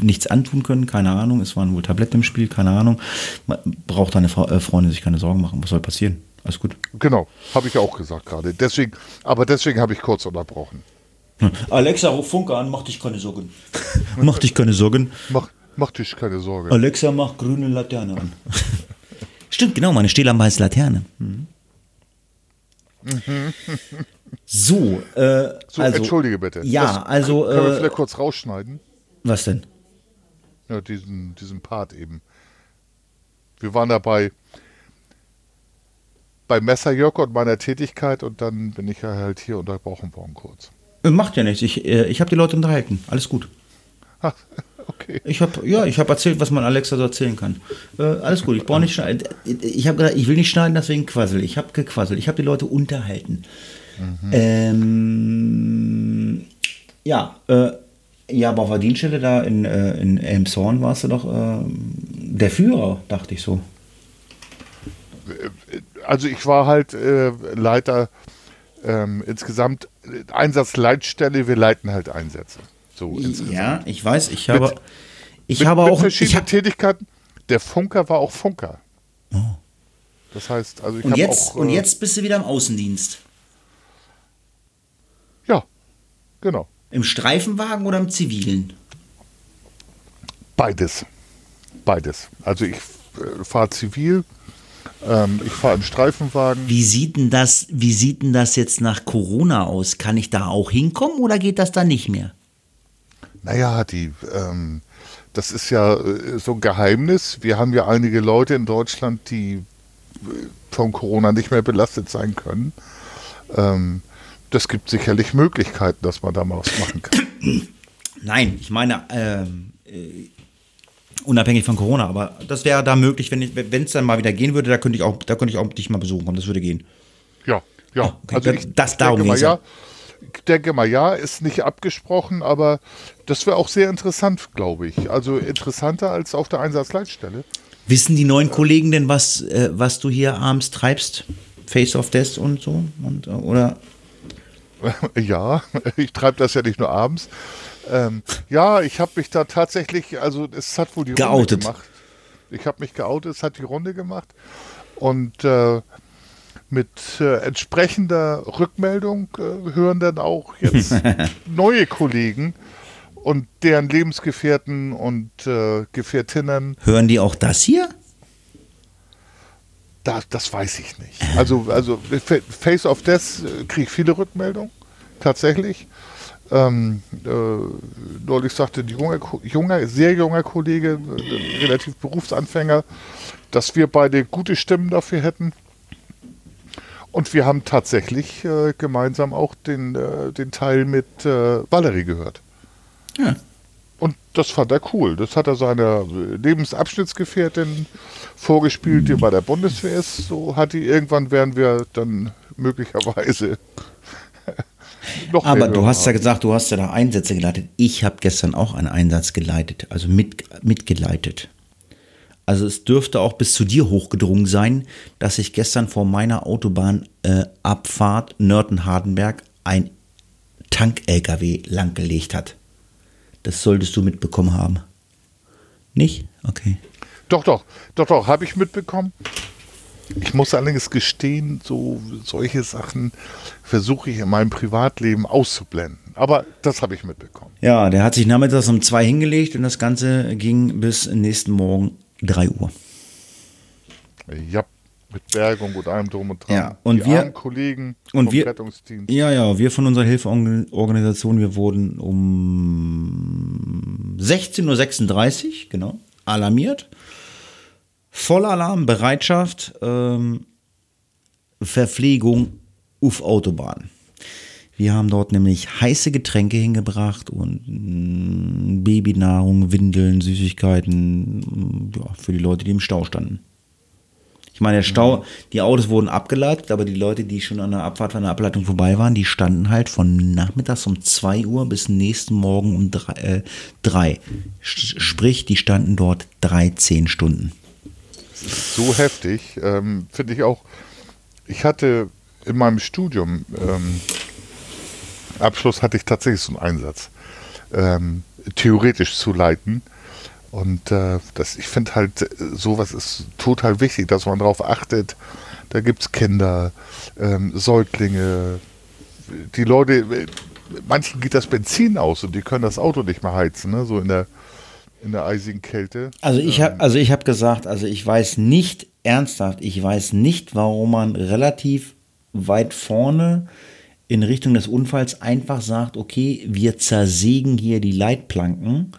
A: nichts antun können, keine Ahnung. Es waren wohl Tabletten im Spiel, keine Ahnung. Man braucht deine Frau, äh, Freundin sich keine Sorgen machen. Was soll passieren? Alles gut.
B: Genau, habe ich auch gesagt gerade. Deswegen, aber deswegen habe ich kurz unterbrochen.
A: Hm. Alexa, ruf Funke an, mach dich keine Sorgen. mach dich keine Sorgen.
B: Mach, mach dich keine Sorgen.
A: Alexa, mach grüne Laterne an. Stimmt, genau, meine Stehlampe heißt Laterne. Mhm. So, äh, so, also,
B: entschuldige bitte.
A: Ja, das also.
B: Können wir äh, vielleicht kurz rausschneiden?
A: Was denn?
B: Ja, diesen, diesen Part eben. Wir waren dabei bei Messerjörg und meiner Tätigkeit und dann bin ich ja halt hier unterbrochen worden kurz.
A: Äh, macht ja nichts. Ich, äh, ich habe die Leute unterhalten. Alles gut. okay. Ich habe ja, ich habe erzählt, was man Alexa so erzählen kann. Äh, alles gut. Ich brauche nicht schneiden. Ich habe gesagt, ich will nicht schneiden, deswegen quassel. Ich habe gequasselt. Ich habe die Leute unterhalten. Mhm. Ähm, ja, äh, ja, aber auf der Dienststelle da in, äh, in Elmshorn warst du doch äh, der Führer, dachte ich so.
B: Also ich war halt äh, Leiter ähm, insgesamt Einsatzleitstelle, wir leiten halt Einsätze. So
A: insgesamt. Ja, ich weiß, ich habe, mit, ich mit, habe
B: mit
A: auch
B: verschiedene hab, Tätigkeiten. Der Funker war auch Funker. Oh. Das heißt, also ich
A: und jetzt auch, und äh, jetzt bist du wieder im Außendienst.
B: Ja, genau.
A: Im Streifenwagen oder im zivilen?
B: Beides. Beides. Also ich äh, fahre zivil, ähm, ich fahre im Streifenwagen.
A: Wie sieht denn das, wie sieht denn das jetzt nach Corona aus? Kann ich da auch hinkommen oder geht das da nicht mehr?
B: Naja, die, ähm, das ist ja äh, so ein Geheimnis. Wir haben ja einige Leute in Deutschland, die äh, von Corona nicht mehr belastet sein können. Ähm, das gibt sicherlich Möglichkeiten, dass man da mal was machen kann.
A: Nein, ich meine, ähm, äh, unabhängig von Corona, aber das wäre da möglich, wenn es dann mal wieder gehen würde, da könnte ich auch, da könnte ich auch dich mal besuchen kommen, das würde gehen.
B: Ja, ja. Oh,
A: okay. also ich, das darum
B: denke mal, ja, ich denke mal, ja, ist nicht abgesprochen, aber das wäre auch sehr interessant, glaube ich. Also interessanter als auf der Einsatzleitstelle.
A: Wissen die neuen Kollegen denn, was, äh, was du hier abends treibst? Face of Death und so? Und, äh, oder
B: Ja, ich treibe das ja nicht nur abends. Ähm, ja, ich habe mich da tatsächlich, also es hat wohl die
A: geoutet.
B: Runde gemacht. Ich habe mich geoutet, es hat die Runde gemacht. Und äh, mit äh, entsprechender Rückmeldung äh, hören dann auch jetzt neue Kollegen und deren Lebensgefährten und äh, Gefährtinnen.
A: Hören die auch das hier?
B: Das, das weiß ich nicht. Also, also Face of Death äh, kriege ich viele Rückmeldungen, tatsächlich. Ähm, äh, neulich sagte ein junger, junger, sehr junger Kollege, äh, relativ Berufsanfänger, dass wir beide gute Stimmen dafür hätten. Und wir haben tatsächlich äh, gemeinsam auch den, äh, den Teil mit äh, Valerie gehört. Ja. Das fand er cool. Das hat er seiner Lebensabschnittsgefährtin vorgespielt, die bei der Bundeswehr ist. So hat die irgendwann werden wir dann möglicherweise
A: noch Aber du hast ja gesagt, du hast ja da Einsätze geleitet. Ich habe gestern auch einen Einsatz geleitet, also mit, mitgeleitet. Also es dürfte auch bis zu dir hochgedrungen sein, dass sich gestern vor meiner Autobahnabfahrt äh, Nörten-Hardenberg ein Tank-LKW langgelegt hat. Das solltest du mitbekommen haben. Nicht? Okay.
B: Doch, doch, doch, doch, habe ich mitbekommen. Ich muss allerdings gestehen, so solche Sachen versuche ich in meinem Privatleben auszublenden. Aber das habe ich mitbekommen.
A: Ja, der hat sich nachmittags um zwei hingelegt und das Ganze ging bis nächsten Morgen 3 Uhr.
B: Ja, mit Bergung und allem drum und dran.
A: Ja, und Die wir
B: Kollegen
A: und wir, Rettungsdienst. Ja, ja, wir von unserer Hilfeorganisation, wir wurden um 16.36 Uhr, genau, alarmiert. Vollalarm, Bereitschaft, ähm, Verpflegung auf Autobahn. Wir haben dort nämlich heiße Getränke hingebracht und mm, Babynahrung, Windeln, Süßigkeiten ja, für die Leute, die im Stau standen. Meine, der Stau, die Autos wurden abgeleitet, aber die Leute, die schon an der Abfahrt von der Ableitung vorbei waren, die standen halt von nachmittags um 2 Uhr bis nächsten Morgen um 3. Äh, Sprich, die standen dort 13 Stunden.
B: So heftig. Ähm, Finde ich auch. Ich hatte in meinem Studium ähm, Abschluss hatte ich tatsächlich so einen Einsatz, ähm, theoretisch zu leiten. Und äh, das, ich finde halt, sowas ist total wichtig, dass man darauf achtet. Da gibt es Kinder, ähm, Säuglinge, die Leute, manchen geht das Benzin aus und die können das Auto nicht mehr heizen, ne? so in der, in der eisigen Kälte.
A: Also ich habe also hab gesagt, also ich weiß nicht ernsthaft, ich weiß nicht, warum man relativ weit vorne in Richtung des Unfalls einfach sagt, okay, wir zersägen hier die Leitplanken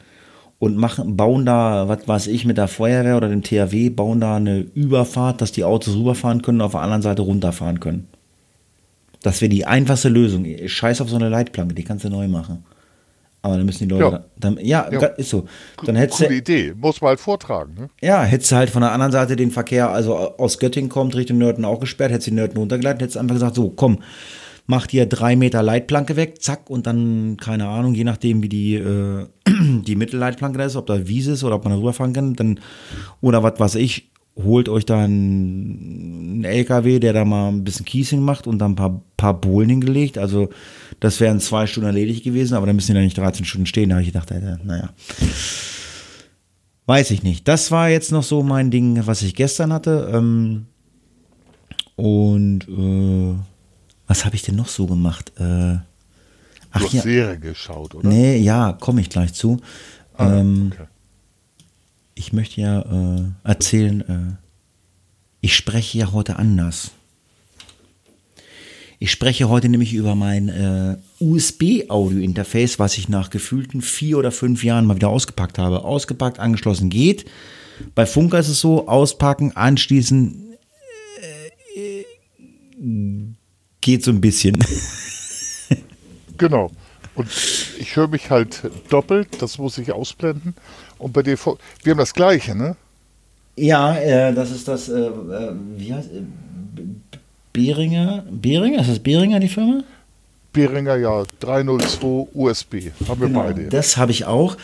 A: und machen, bauen da, was weiß ich, mit der Feuerwehr oder dem THW, bauen da eine Überfahrt, dass die Autos rüberfahren können und auf der anderen Seite runterfahren können. Das wäre die einfachste Lösung. Scheiß auf so eine Leitplanke, die kannst du neu machen. Aber dann müssen die Leute. Ja, dann, ja, ja. ist so. Dann
B: hättest Coole Idee, muss man halt vortragen. Ne?
A: Ja, hättest du halt von der anderen Seite den Verkehr, also aus Göttingen kommt, Richtung Nörten auch gesperrt, hättest du die Nörten runtergeleitet, hättest einfach gesagt: So, komm, macht ihr drei Meter Leitplanke weg, zack, und dann, keine Ahnung, je nachdem, wie die, äh, die Mittelleitplanke da ist, ob da Wiese ist oder ob man da rüberfahren kann, dann, oder was weiß ich, holt euch da einen LKW, der da mal ein bisschen Kiesing macht und dann ein paar, paar Bohlen hingelegt. Also, das wären zwei Stunden erledigt gewesen, aber dann müssen die da nicht 13 Stunden stehen. Da habe ich gedacht, Alter, naja. Weiß ich nicht. Das war jetzt noch so mein Ding, was ich gestern hatte. Ähm, und äh, was habe ich denn noch so gemacht? Äh,
B: ach, du hast ja. Serie geschaut, oder?
A: Nee, ja, komme ich gleich zu. Ah, ähm, okay. Ich möchte ja äh, erzählen, äh, ich spreche ja heute anders. Ich spreche heute nämlich über mein äh, USB-Audio-Interface, was ich nach gefühlten vier oder fünf Jahren mal wieder ausgepackt habe. Ausgepackt, angeschlossen geht. Bei Funker ist es so, auspacken, anschließen, äh, geht so ein bisschen.
B: genau. Und ich höre mich halt doppelt, das muss ich ausblenden. Und bei dir, wir haben das gleiche, ne?
A: Ja, äh, das ist das, äh, äh wie heißt äh, Behringer? Behringer? Ist das Behringer die Firma?
B: Behringer, ja, 302 USB. Haben wir genau, beide.
A: Das habe ich auch.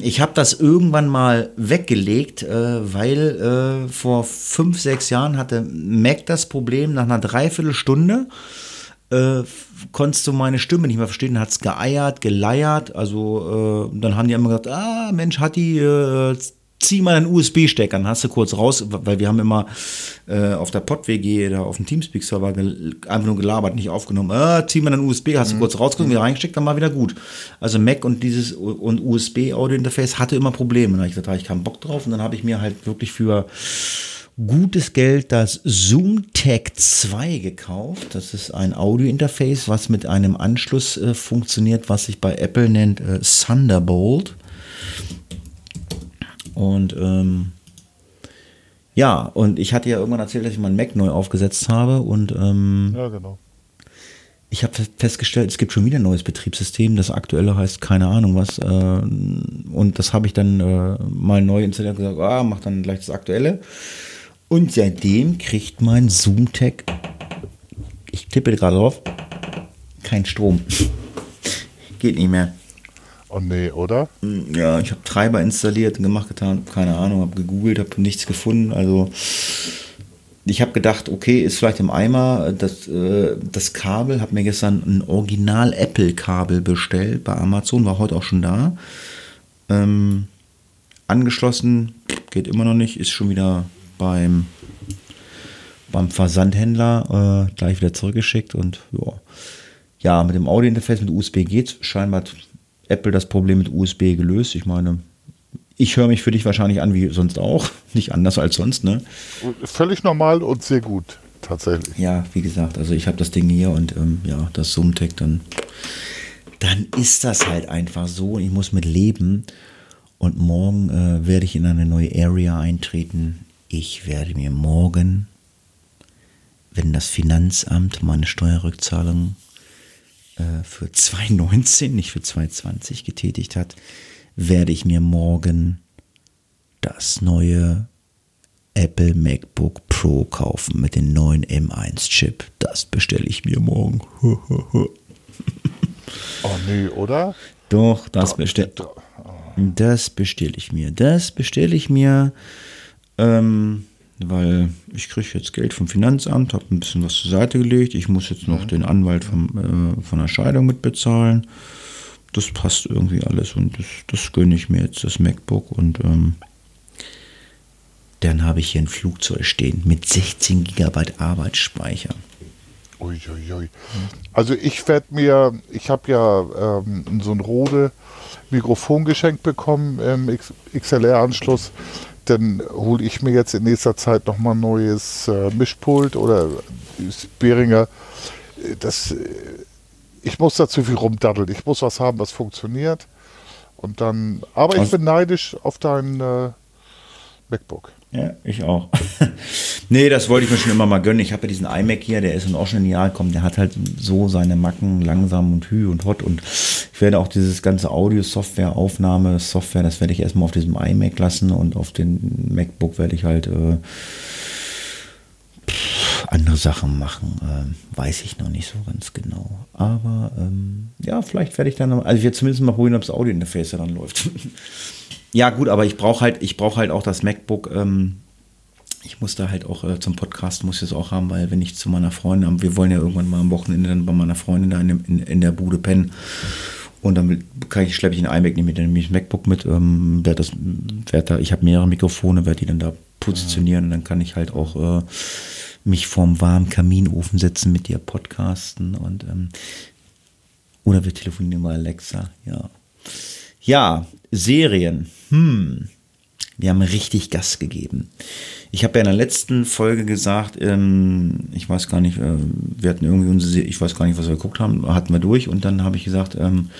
A: Ich habe das irgendwann mal weggelegt, äh, weil äh, vor fünf, sechs Jahren hatte Mac das Problem, nach einer Dreiviertelstunde äh, konntest du meine Stimme nicht mehr verstehen, hat es geeiert, geleiert, also äh, dann haben die immer gesagt, ah Mensch, hat die, äh, zieh mal einen USB-Stecker, dann hast du kurz raus, weil wir haben immer äh, auf der PodWG oder auf dem Teamspeak-Server einfach nur gelabert, nicht aufgenommen. Äh, zieh mal einen USB, hast du mhm. kurz rausgezogen, wieder reingesteckt, dann war wieder gut. Also Mac und dieses und USB-Audio-Interface hatte immer Probleme. Da habe ich gesagt, da habe ich keinen Bock drauf und dann habe ich mir halt wirklich für gutes Geld das Zoom Tech 2 gekauft. Das ist ein Audio-Interface, was mit einem Anschluss äh, funktioniert, was sich bei Apple nennt äh, Thunderbolt. Und ähm, ja, und ich hatte ja irgendwann erzählt, dass ich meinen Mac neu aufgesetzt habe und ähm,
B: Ja, genau.
A: ich habe festgestellt, es gibt schon wieder ein neues Betriebssystem. Das aktuelle heißt keine Ahnung was. Äh, und das habe ich dann äh, mal neu installiert und gesagt, ah, mach dann gleich das aktuelle. Und seitdem kriegt mein Zoomtech, ich tippe gerade drauf, kein Strom. Geht nicht mehr.
B: Oh nee, oder?
A: Ja, ich habe Treiber installiert gemacht, getan, keine Ahnung, habe gegoogelt, habe nichts gefunden. Also ich habe gedacht, okay, ist vielleicht im Eimer das, äh, das Kabel, habe mir gestern ein Original Apple Kabel bestellt bei Amazon, war heute auch schon da. Ähm, angeschlossen, geht immer noch nicht, ist schon wieder beim, beim Versandhändler äh, gleich wieder zurückgeschickt und ja. Ja, mit dem Audio-Interface mit USB geht's. Scheinbar Apple das Problem mit USB gelöst. Ich meine, ich höre mich für dich wahrscheinlich an wie sonst auch. Nicht anders als sonst, ne?
B: Völlig normal und sehr gut, tatsächlich.
A: Ja, wie gesagt, also ich habe das Ding hier und ähm, ja, das Zoom-Tech, dann, dann ist das halt einfach so. Ich muss mit leben. Und morgen äh, werde ich in eine neue Area eintreten. Ich werde mir morgen, wenn das Finanzamt meine Steuerrückzahlung äh, für 2019, nicht für 2020 getätigt hat, werde ich mir morgen das neue Apple MacBook Pro kaufen mit dem neuen M1-Chip. Das bestelle ich mir morgen.
B: Oh nee, oder?
A: Doch, das bestelle das bestelle ich mir. Das bestelle ich mir, ähm, weil ich kriege jetzt Geld vom Finanzamt, habe ein bisschen was zur Seite gelegt. Ich muss jetzt noch den Anwalt vom, äh, von der Scheidung mitbezahlen. Das passt irgendwie alles und das, das gönne ich mir jetzt, das MacBook. Und ähm, dann habe ich hier ein Flugzeug stehen mit 16 GB Arbeitsspeicher.
B: Uiuiui. Also ich werde mir, ich habe ja ähm, so ein Rode Mikrofon geschenkt bekommen im XLR-Anschluss. Dann hole ich mir jetzt in nächster Zeit nochmal ein neues äh, Mischpult oder Behringer. Das, äh, ich muss da zu viel rumdaddeln. Ich muss was haben, was funktioniert. Und dann, aber ich
A: Also-
B: bin neidisch auf dein äh, MacBook.
A: Ja, ich auch. nee, das wollte ich mir schon immer mal gönnen. Ich habe ja diesen iMac hier, der ist dann auch schon genial, komm, der hat halt so seine Macken, langsam und hü und hot. Und ich werde auch dieses ganze Audio-Software, Aufnahme, Software, das werde ich erstmal auf diesem iMac lassen und auf den MacBook werde ich halt äh, andere Sachen machen. Ähm, weiß ich noch nicht so ganz genau. Aber ähm, ja, vielleicht werde ich dann, also ich werde zumindest mal probieren, ob das Audio-Interface da dann läuft. Ja, gut, aber ich brauche halt, ich halt auch das MacBook. Ähm, ich muss da halt auch äh, zum Podcast muss ich es auch haben, weil wenn ich zu meiner Freundin, wir wollen ja irgendwann mal am Wochenende dann bei meiner Freundin da in, dem- in, in der Bude pennen. Und dann kann ich, schleppe ich den iMac mit, dann nehme ich das MacBook mit. Ähm, werd das, werd da, ich habe mehrere Mikrofone, werde die dann da positionieren und dann kann ich halt auch äh, mich vorm warmen Kaminofen setzen mit dir podcasten und ähm, oder wir telefonieren über Alexa, ja. Ja, Serien. Hm. Wir haben richtig Gas gegeben. Ich habe ja in der letzten Folge gesagt, ähm, ich weiß gar nicht, äh, wir hatten irgendwie unsere, Se- ich weiß gar nicht, was wir geguckt haben, hatten wir durch und dann habe ich gesagt, ähm,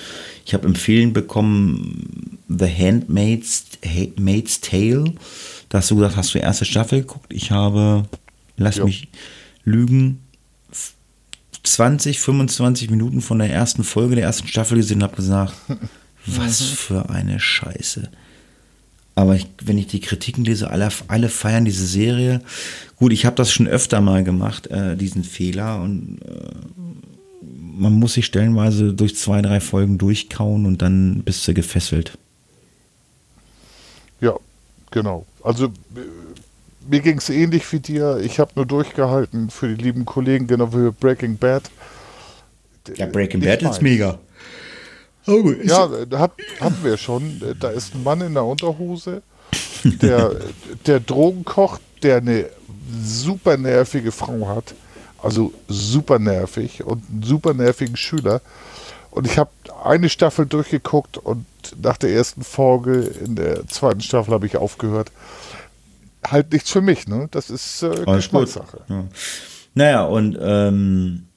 A: ich habe empfehlen bekommen, The Handmaid's, Handmaid's Tale. Da hast du gesagt, hast du die erste Staffel geguckt? Ich habe, lass
B: Ja.
A: mich lügen, 20, 25 Minuten von der ersten Folge der ersten Staffel gesehen und habe gesagt, was für eine Scheiße. Aber ich, wenn ich die Kritiken lese, alle, alle feiern diese Serie. Gut, ich habe das schon öfter mal gemacht, äh, diesen Fehler. Und äh, man muss sich stellenweise durch zwei, drei Folgen durchkauen und dann bist du gefesselt.
B: Ja, genau. Also äh, mir ging es ähnlich wie dir. Ich habe nur durchgehalten für die lieben Kollegen, genau wie Breaking Bad.
A: Ja, Breaking
B: Nicht
A: Bad ist mega. Oh,
B: Ja, hat, hatten wir schon. Da ist ein Mann in der Unterhose, der, der Drogen kocht, der eine super nervige Frau hat. Also super nervig und einen super nervigen Schüler. Und ich habe eine Staffel durchgeguckt und nach der ersten Folge in der zweiten Staffel habe ich aufgehört. halt nichts für mich, ne? Das ist äh, Geschmackssache.
A: Ja. Naja, und ähm,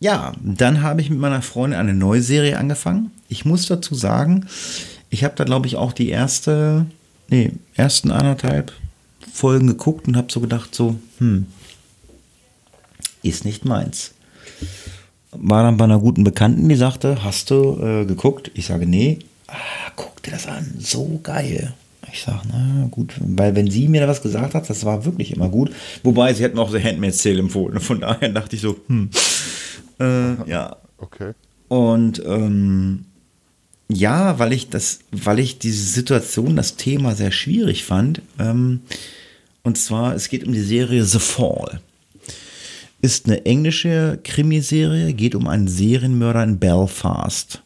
A: ja, dann habe ich mit meiner Freundin eine neue Serie angefangen. Ich muss dazu sagen, ich habe da, glaube ich, auch die erste, nee, ersten anderthalb Folgen geguckt und habe so gedacht, so, hm, ist nicht meins. War dann bei einer guten Bekannten, die sagte, hast du äh, geguckt? Ich sage, nee. Ah, guck dir das an, so geil. Ich sage, na gut, weil wenn sie mir da was gesagt hat, das war wirklich immer gut. Wobei sie hat mir auch The Handmaid's Tale empfohlen. Von daher dachte ich so, hm, äh, ja.
B: Okay.
A: Und ähm, ja, weil ich das, weil ich diese Situation, das Thema sehr schwierig fand. Ähm, und zwar, es geht um die Serie The Fall. Ist eine englische Krimiserie, geht um einen Serienmörder in Belfast.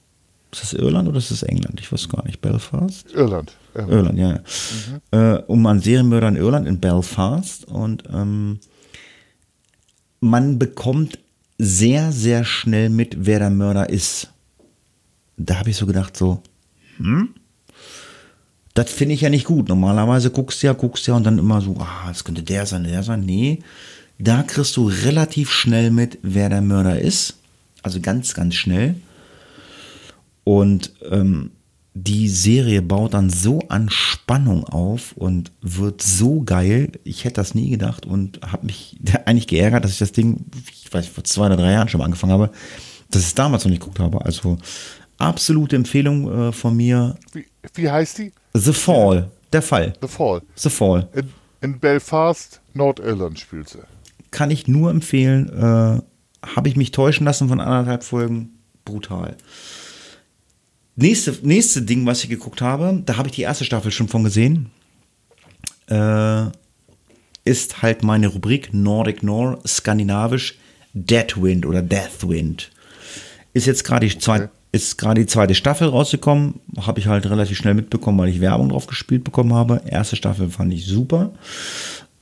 A: Ist das Irland oder ist das England? Ich weiß gar nicht. Belfast?
B: Irland.
A: Irland, Irland ja. ja. Mhm. Äh, um einen Serienmörder in Irland, in Belfast. Und ähm, man bekommt sehr, sehr schnell mit, wer der Mörder ist. Da habe ich so gedacht, so, hm? Das finde ich ja nicht gut. Normalerweise guckst du ja, guckst ja und dann immer so, ah, das könnte der sein, der sein. Nee, da kriegst du relativ schnell mit, wer der Mörder ist. Also ganz, ganz schnell. Und ähm, die Serie baut dann so an Spannung auf und wird so geil. Ich hätte das nie gedacht und habe mich eigentlich geärgert, dass ich das Ding, ich weiß, vor zwei oder drei Jahren schon mal angefangen habe, dass ich es damals noch nicht geguckt habe. Also absolute Empfehlung äh, von mir.
B: Wie, wie, heißt die?
A: The Fall, der Fall.
B: The Fall.
A: The Fall.
B: In, in Belfast, Nordirland spielt sie.
A: Kann ich nur empfehlen. Äh, habe ich mich täuschen lassen von anderthalb Folgen. Brutal. Nächste, nächste Ding, was ich geguckt habe, da habe ich die erste Staffel schon von gesehen. Äh, ist halt meine Rubrik Nordic Nor, skandinavisch Deadwind oder Deathwind. Ist jetzt gerade die, zweit, okay. ist die zweite Staffel rausgekommen. Habe ich halt relativ schnell mitbekommen, weil ich Werbung drauf gespielt bekommen habe. Erste Staffel fand ich super.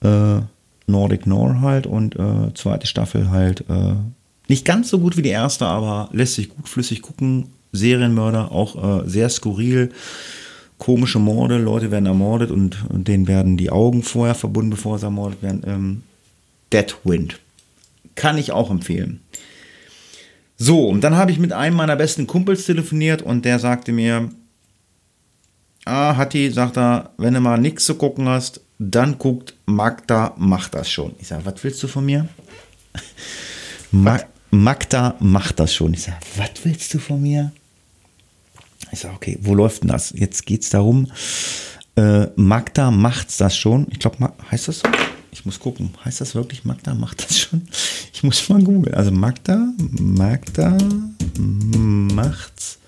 A: Äh, Nordic Nor halt und äh, zweite Staffel halt äh, nicht ganz so gut wie die erste, aber lässt sich gut flüssig gucken. Serienmörder, auch äh, sehr skurril. Komische Morde, Leute werden ermordet und, und denen werden die Augen vorher verbunden, bevor sie ermordet werden. Ähm, Deadwind. Kann ich auch empfehlen. So, und dann habe ich mit einem meiner besten Kumpels telefoniert und der sagte mir, ah, Hatti, sagt er, wenn du mal nichts zu gucken hast, dann guckt Magda macht das schon. Ich sage, was willst du von mir? Mag Magda macht das schon. Ich sage, was willst du von mir? Ich sage, okay, wo läuft denn das? Jetzt geht es darum, äh, Magda macht das schon. Ich glaube, heißt das so? Ich muss gucken. Heißt das wirklich, Magda macht das schon? Ich muss mal googeln. Also Magda, Magda macht's.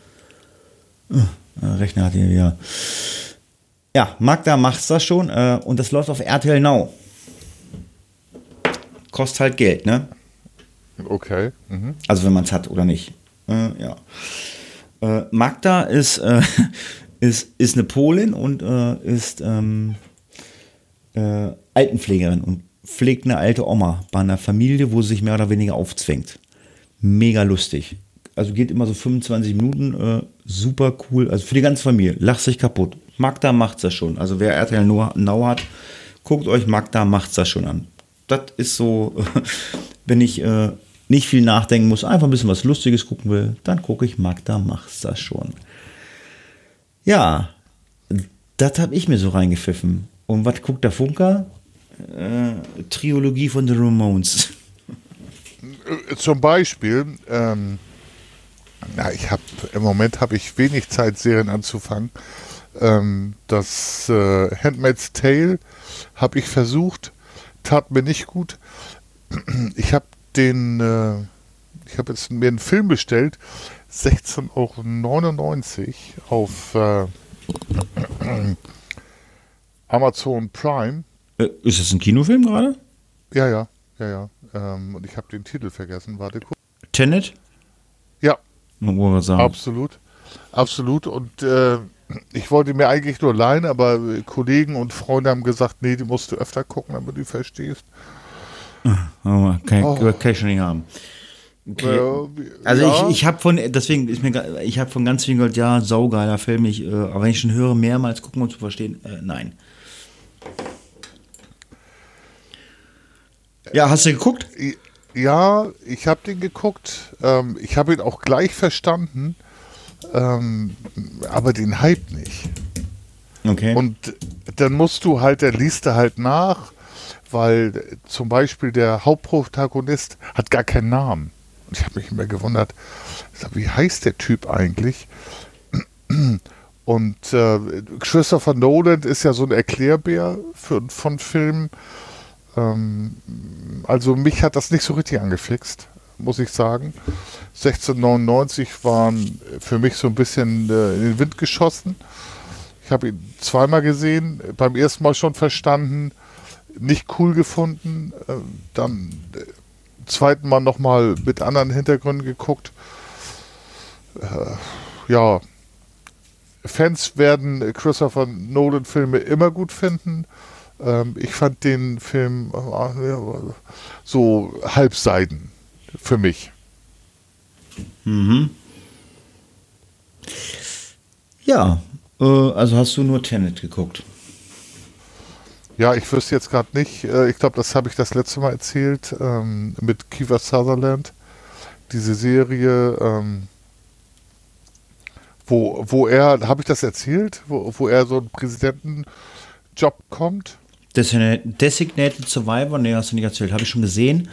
A: Oh, Rechner hat hier wieder. Ja, Magda macht's das schon äh, und das läuft auf RTL Now. Kostet halt Geld, ne?
B: Okay. Mhm.
A: Also wenn man es hat oder nicht. Äh, ja. Äh, Magda ist, äh, ist, ist eine Polin und äh, ist ähm, äh, Altenpflegerin und pflegt eine alte Oma bei einer Familie, wo sie sich mehr oder weniger aufzwängt. Mega lustig. Also geht immer so 25 Minuten, äh, super cool. Also für die ganze Familie. Lacht sich kaputt. Magda macht's das schon. Also wer RTL Now hat, guckt euch Magda macht's das schon an. Das ist so, wenn ich äh, nicht viel nachdenken muss, einfach ein bisschen was Lustiges gucken will, dann gucke ich Magda macht's das schon. Ja, das habe ich mir so reingepfiffen. Und was guckt der Funker? Äh, Triologie von The Ramones.
B: Äh, zum Beispiel, ähm, na, ich habe im Moment habe ich wenig Zeit, Serien anzufangen. Ähm, das äh, Handmaid's Tale habe ich versucht, tat mir nicht gut. Ich habe den, äh, ich habe jetzt mir einen Film bestellt, 16,99 Euro auf äh, Amazon Prime.
A: Äh, ist das ein Kinofilm gerade?
B: Ja, ja, ja, ja. Ähm, und ich habe den Titel vergessen. Warte kurz.
A: Tenet?
B: Ja. Absolut. Absolut. Und äh, ich wollte mir eigentlich nur leihen, aber Kollegen und Freunde haben gesagt, nee, die musst du öfter gucken, damit du verstehst.
A: Oh, kann, oh. kann ich schon nicht haben. Okay. also ja. ich, ich habe von, deswegen ist mir, ich habe von ganz vielen gehört, ja, saugeiler Film, ich, äh, aber wenn ich schon höre, mehrmals gucken und zu verstehen, äh, nein. Ja, hast du geguckt?
B: Ja, ich habe den geguckt. Ähm, ich habe ihn auch gleich verstanden, ähm, aber den Hype nicht.
A: Okay.
B: Und dann musst du halt, der liest du halt nach weil zum Beispiel der Hauptprotagonist hat gar keinen Namen. Und ich habe mich immer gewundert, wie heißt der Typ eigentlich? Und äh, Christopher Nolan ist ja so ein Erklärbär für, von Filmen. Ähm, also mich hat das nicht so richtig angefixt, muss ich sagen. 1699 waren für mich so ein bisschen äh, in den Wind geschossen. Ich habe ihn zweimal gesehen, beim ersten Mal schon verstanden, nicht cool gefunden. Äh, dann äh, zweiten Mal nochmal mit anderen Hintergründen geguckt. Äh, ja, Fans werden Christopher Nolan-Filme immer gut finden. Ähm, ich fand den Film äh, so halbseiden für mich.
A: Mhm. Ja, also hast du nur Tenet geguckt.
B: Ja, ich wüsste jetzt gerade nicht, äh, ich glaube, das habe ich das letzte Mal erzählt, ähm, mit Kiefer Sutherland. Diese Serie, ähm, wo, wo er, habe ich das erzählt, wo, wo er so einen Präsidentenjob kommt?
A: Designated Survivor, nee, hast du nicht erzählt, habe ich schon gesehen.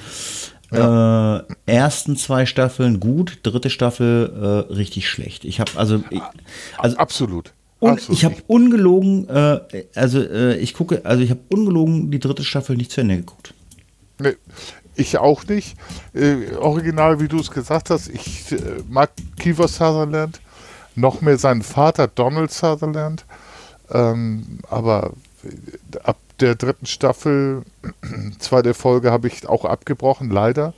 A: Ja. Äh, ersten zwei Staffeln gut, dritte Staffel äh, richtig schlecht. Ich habe also, ich, also
B: absolut.
A: Und ich habe ungelogen, äh, also äh, ich gucke, also ich habe ungelogen die dritte Staffel nicht zu Ende geguckt.
B: Nee, ich auch nicht. Äh, original, wie du es gesagt hast, ich äh, mag Kiefer Sutherland, noch mehr seinen Vater Donald Sutherland, ähm, aber äh, ab der dritten Staffel, zweite Folge, habe ich auch abgebrochen, leider.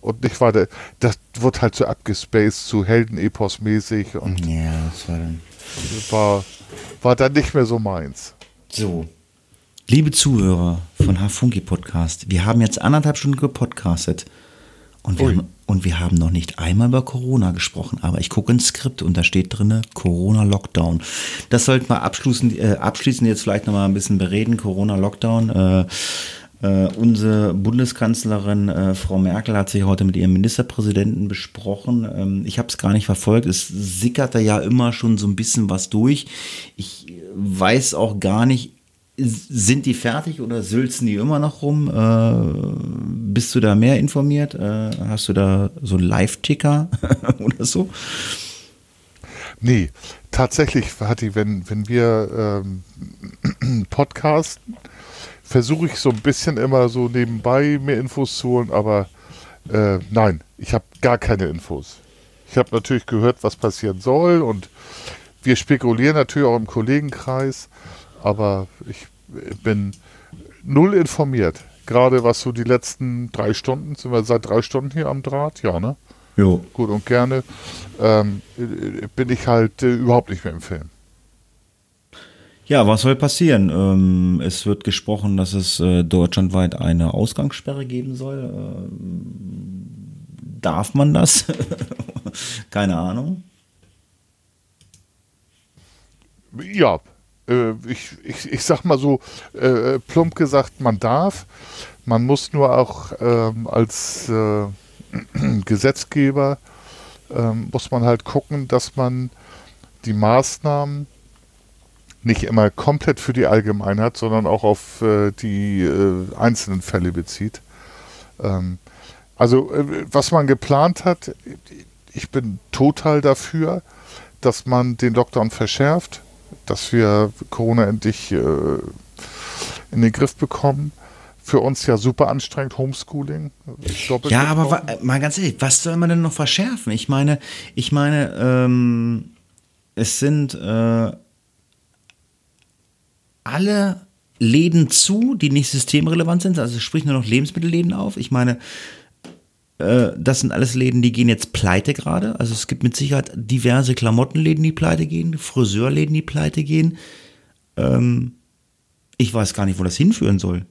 B: Und nicht weiter. Das wird halt so abgespaced, zu Heldenepos mäßig und.
A: Ja, das war dann
B: war, war dann nicht mehr so meins.
A: So. Liebe Zuhörer von Hafunki Podcast, wir haben jetzt anderthalb Stunden gepodcastet und wir, haben, und wir haben noch nicht einmal über Corona gesprochen, aber ich gucke ins Skript und da steht drin Corona-Lockdown. Das sollten wir abschließend, äh, abschließend jetzt vielleicht nochmal ein bisschen bereden, Corona-Lockdown. Äh, äh, unsere Bundeskanzlerin äh, Frau Merkel hat sich heute mit ihrem Ministerpräsidenten besprochen. Ähm, ich habe es gar nicht verfolgt. Es sickerte ja immer schon so ein bisschen was durch. Ich weiß auch gar nicht, sind die fertig oder sülzen die immer noch rum? Äh, bist du da mehr informiert? Äh, hast du da so einen Live-Ticker oder so?
B: Nee, tatsächlich, Hatti, wenn, wenn wir ähm, podcasten, versuche ich so ein bisschen immer so nebenbei mir Infos zu holen, aber äh, nein, ich habe gar keine Infos. Ich habe natürlich gehört, was passieren soll und wir spekulieren natürlich auch im Kollegenkreis, aber ich bin null informiert. Gerade was so die letzten drei Stunden, sind wir seit drei Stunden hier am Draht, ja, ne?
A: Jo.
B: Gut und gerne. Ähm, bin ich halt äh, überhaupt nicht mehr im Film.
A: Ja, was soll passieren? Ähm, es wird gesprochen, dass es äh, deutschlandweit eine Ausgangssperre geben soll. Ähm, darf man das? Keine Ahnung.
B: Ja, äh, ich, ich, ich sag mal so, äh, plump gesagt, man darf. Man muss nur auch ähm, als äh, Gesetzgeber, ähm, muss man halt gucken, dass man die Maßnahmen nicht immer komplett für die Allgemeinheit, sondern auch auf äh, die äh, einzelnen Fälle bezieht. Ähm, also äh, was man geplant hat, ich bin total dafür, dass man den Lockdown verschärft, dass wir Corona endlich äh, in den Griff bekommen. Für uns ja super anstrengend, Homeschooling.
A: Ja, aber mal ganz ehrlich, was soll man denn noch verschärfen? Ich meine, ich meine, ähm, es sind äh, alle Läden zu, die nicht systemrelevant sind, also sprich nur noch Lebensmittelläden auf. Ich meine, äh, das sind alles Läden, die gehen jetzt pleite gerade. Also es gibt mit Sicherheit diverse Klamottenläden, die pleite gehen, Friseurläden, die pleite gehen. Ähm, ich weiß gar nicht, wo das hinführen soll.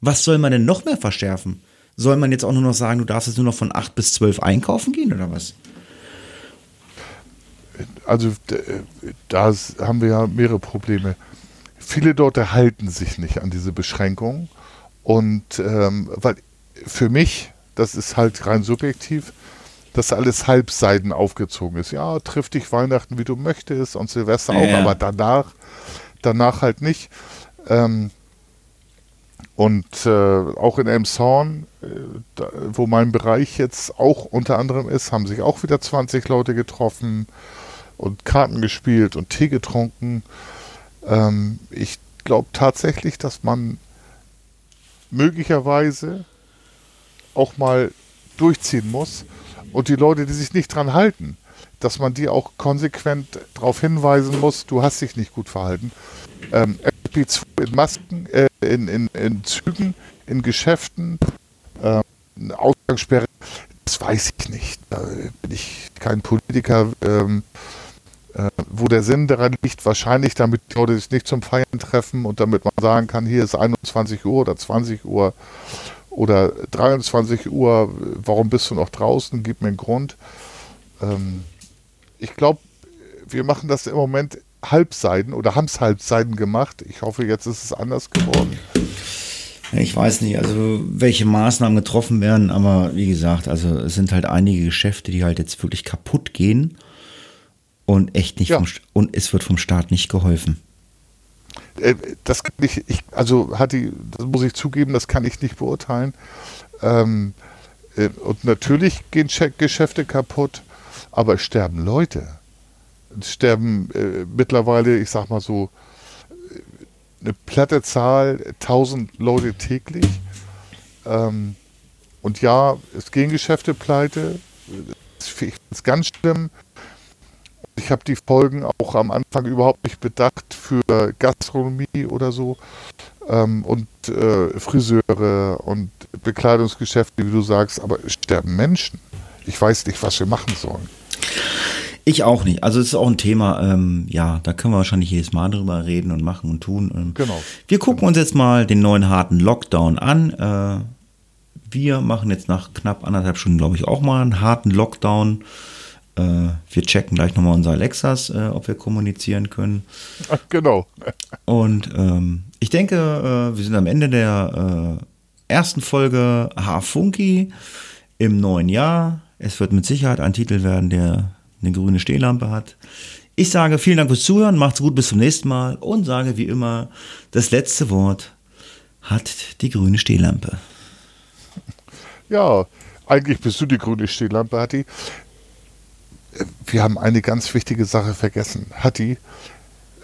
A: Was soll man denn noch mehr verschärfen? Soll man jetzt auch nur noch sagen, du darfst jetzt nur noch von 8 bis 12 einkaufen gehen oder was?
B: Also da haben wir ja mehrere Probleme viele dort halten sich nicht an diese Beschränkungen. Und ähm, weil für mich, das ist halt rein subjektiv, dass alles halbseiden aufgezogen ist. Ja, triff dich Weihnachten, wie du möchtest und Silvester auch, ja. aber danach, danach halt nicht. Ähm, und äh, auch in Elmshorn, äh, da, wo mein Bereich jetzt auch unter anderem ist, haben sich auch wieder 20 Leute getroffen und Karten gespielt und Tee getrunken. Ähm, ich glaube tatsächlich, dass man möglicherweise auch mal durchziehen muss und die Leute, die sich nicht dran halten, dass man die auch konsequent darauf hinweisen muss, du hast dich nicht gut verhalten. Ähm, in Masken, äh, in, in, in Zügen, in Geschäften, äh, Ausgangssperre, das weiß ich nicht. Da bin ich kein Politiker. Ähm, äh, wo der Sinn daran liegt, wahrscheinlich damit die Leute sich nicht zum Feiern treffen und damit man sagen kann, hier ist 21 Uhr oder 20 Uhr oder 23 Uhr, warum bist du noch draußen? Gib mir einen Grund. Ähm, ich glaube, wir machen das im Moment halbseiden oder haben es halbseiden gemacht. Ich hoffe, jetzt ist es anders geworden.
A: Ich weiß nicht, also welche Maßnahmen getroffen werden, aber wie gesagt, also es sind halt einige Geschäfte, die halt jetzt wirklich kaputt gehen und echt nicht ja. vom, und es wird vom Staat nicht geholfen.
B: Äh, das kann ich, ich also hat die, das muss ich zugeben, das kann ich nicht beurteilen. Ähm, äh, und natürlich gehen Geschäfte kaputt, aber es sterben Leute. Es sterben äh, mittlerweile, ich sag mal so, eine platte Zahl, 1000 Leute täglich. Ähm, und ja, es gehen Geschäfte pleite. Ich finde es ganz schlimm. Ich habe die Folgen auch am Anfang überhaupt nicht bedacht für Gastronomie oder so. Ähm, und äh, Friseure und Bekleidungsgeschäfte, wie du sagst, aber es sterben Menschen. Ich weiß nicht, was wir machen sollen.
A: Ich auch nicht. Also es ist auch ein Thema, ähm, ja, da können wir wahrscheinlich jedes Mal drüber reden und machen und tun. Ähm, genau. Wir gucken genau. uns jetzt mal den neuen harten Lockdown an. Äh, wir machen jetzt nach knapp anderthalb Stunden, glaube ich, auch mal einen harten Lockdown. Äh, wir checken gleich nochmal unsere Alexas, äh, ob wir kommunizieren können.
B: Ach, genau.
A: Und ähm, ich denke, äh, wir sind am Ende der ersten Folge H-Funky im neuen Jahr. Es wird mit Sicherheit ein Titel werden, der eine grüne Stehlampe hat. Ich sage vielen Dank fürs Zuhören, macht's gut, bis zum nächsten Mal und sage wie immer, das letzte Wort hat die grüne Stehlampe.
B: Ja, eigentlich bist du die grüne Stehlampe, Hatti wir haben eine ganz wichtige Sache vergessen. Hatti,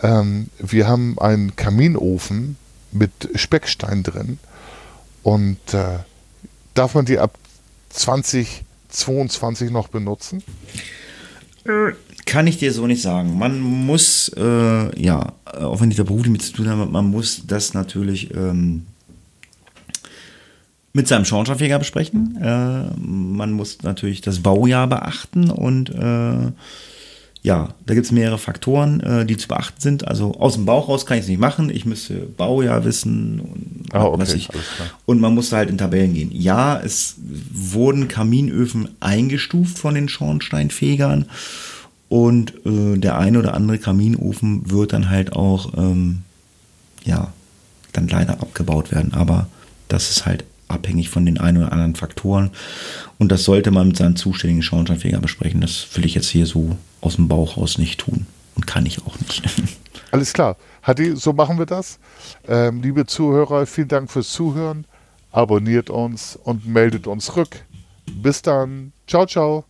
B: ähm, wir haben einen Kaminofen mit Speckstein drin und äh, darf man die ab 2022 noch benutzen?
A: Kann ich dir so nicht sagen. Man muss, äh, ja, auch wenn ich da beruflich mit zu tun habe, man muss das natürlich ähm, mit seinem Schornsteinfeger besprechen. Äh, man muss natürlich das Baujahr beachten und äh, ja, da gibt es mehrere Faktoren, äh, die zu beachten sind. Also aus dem Bauch raus kann ich es nicht machen. Ich müsste Baujahr wissen und
B: ah, okay,
A: ich. Und man musste halt in Tabellen gehen. Ja, es wurden Kaminöfen eingestuft von den Schornsteinfegern und äh, der eine oder andere Kaminofen wird dann halt auch ähm, ja dann leider abgebaut werden. Aber das ist halt abhängig von den ein oder anderen Faktoren. Und das sollte man mit seinem zuständigen Schornsteinfeger besprechen. Das will ich jetzt hier so aus dem Bauch raus nicht tun. Und kann ich auch nicht.
B: Alles klar. Hadi, so machen wir das. Ähm, liebe Zuhörer, vielen Dank fürs Zuhören. Abonniert uns und meldet uns rück. Bis dann. Ciao, ciao.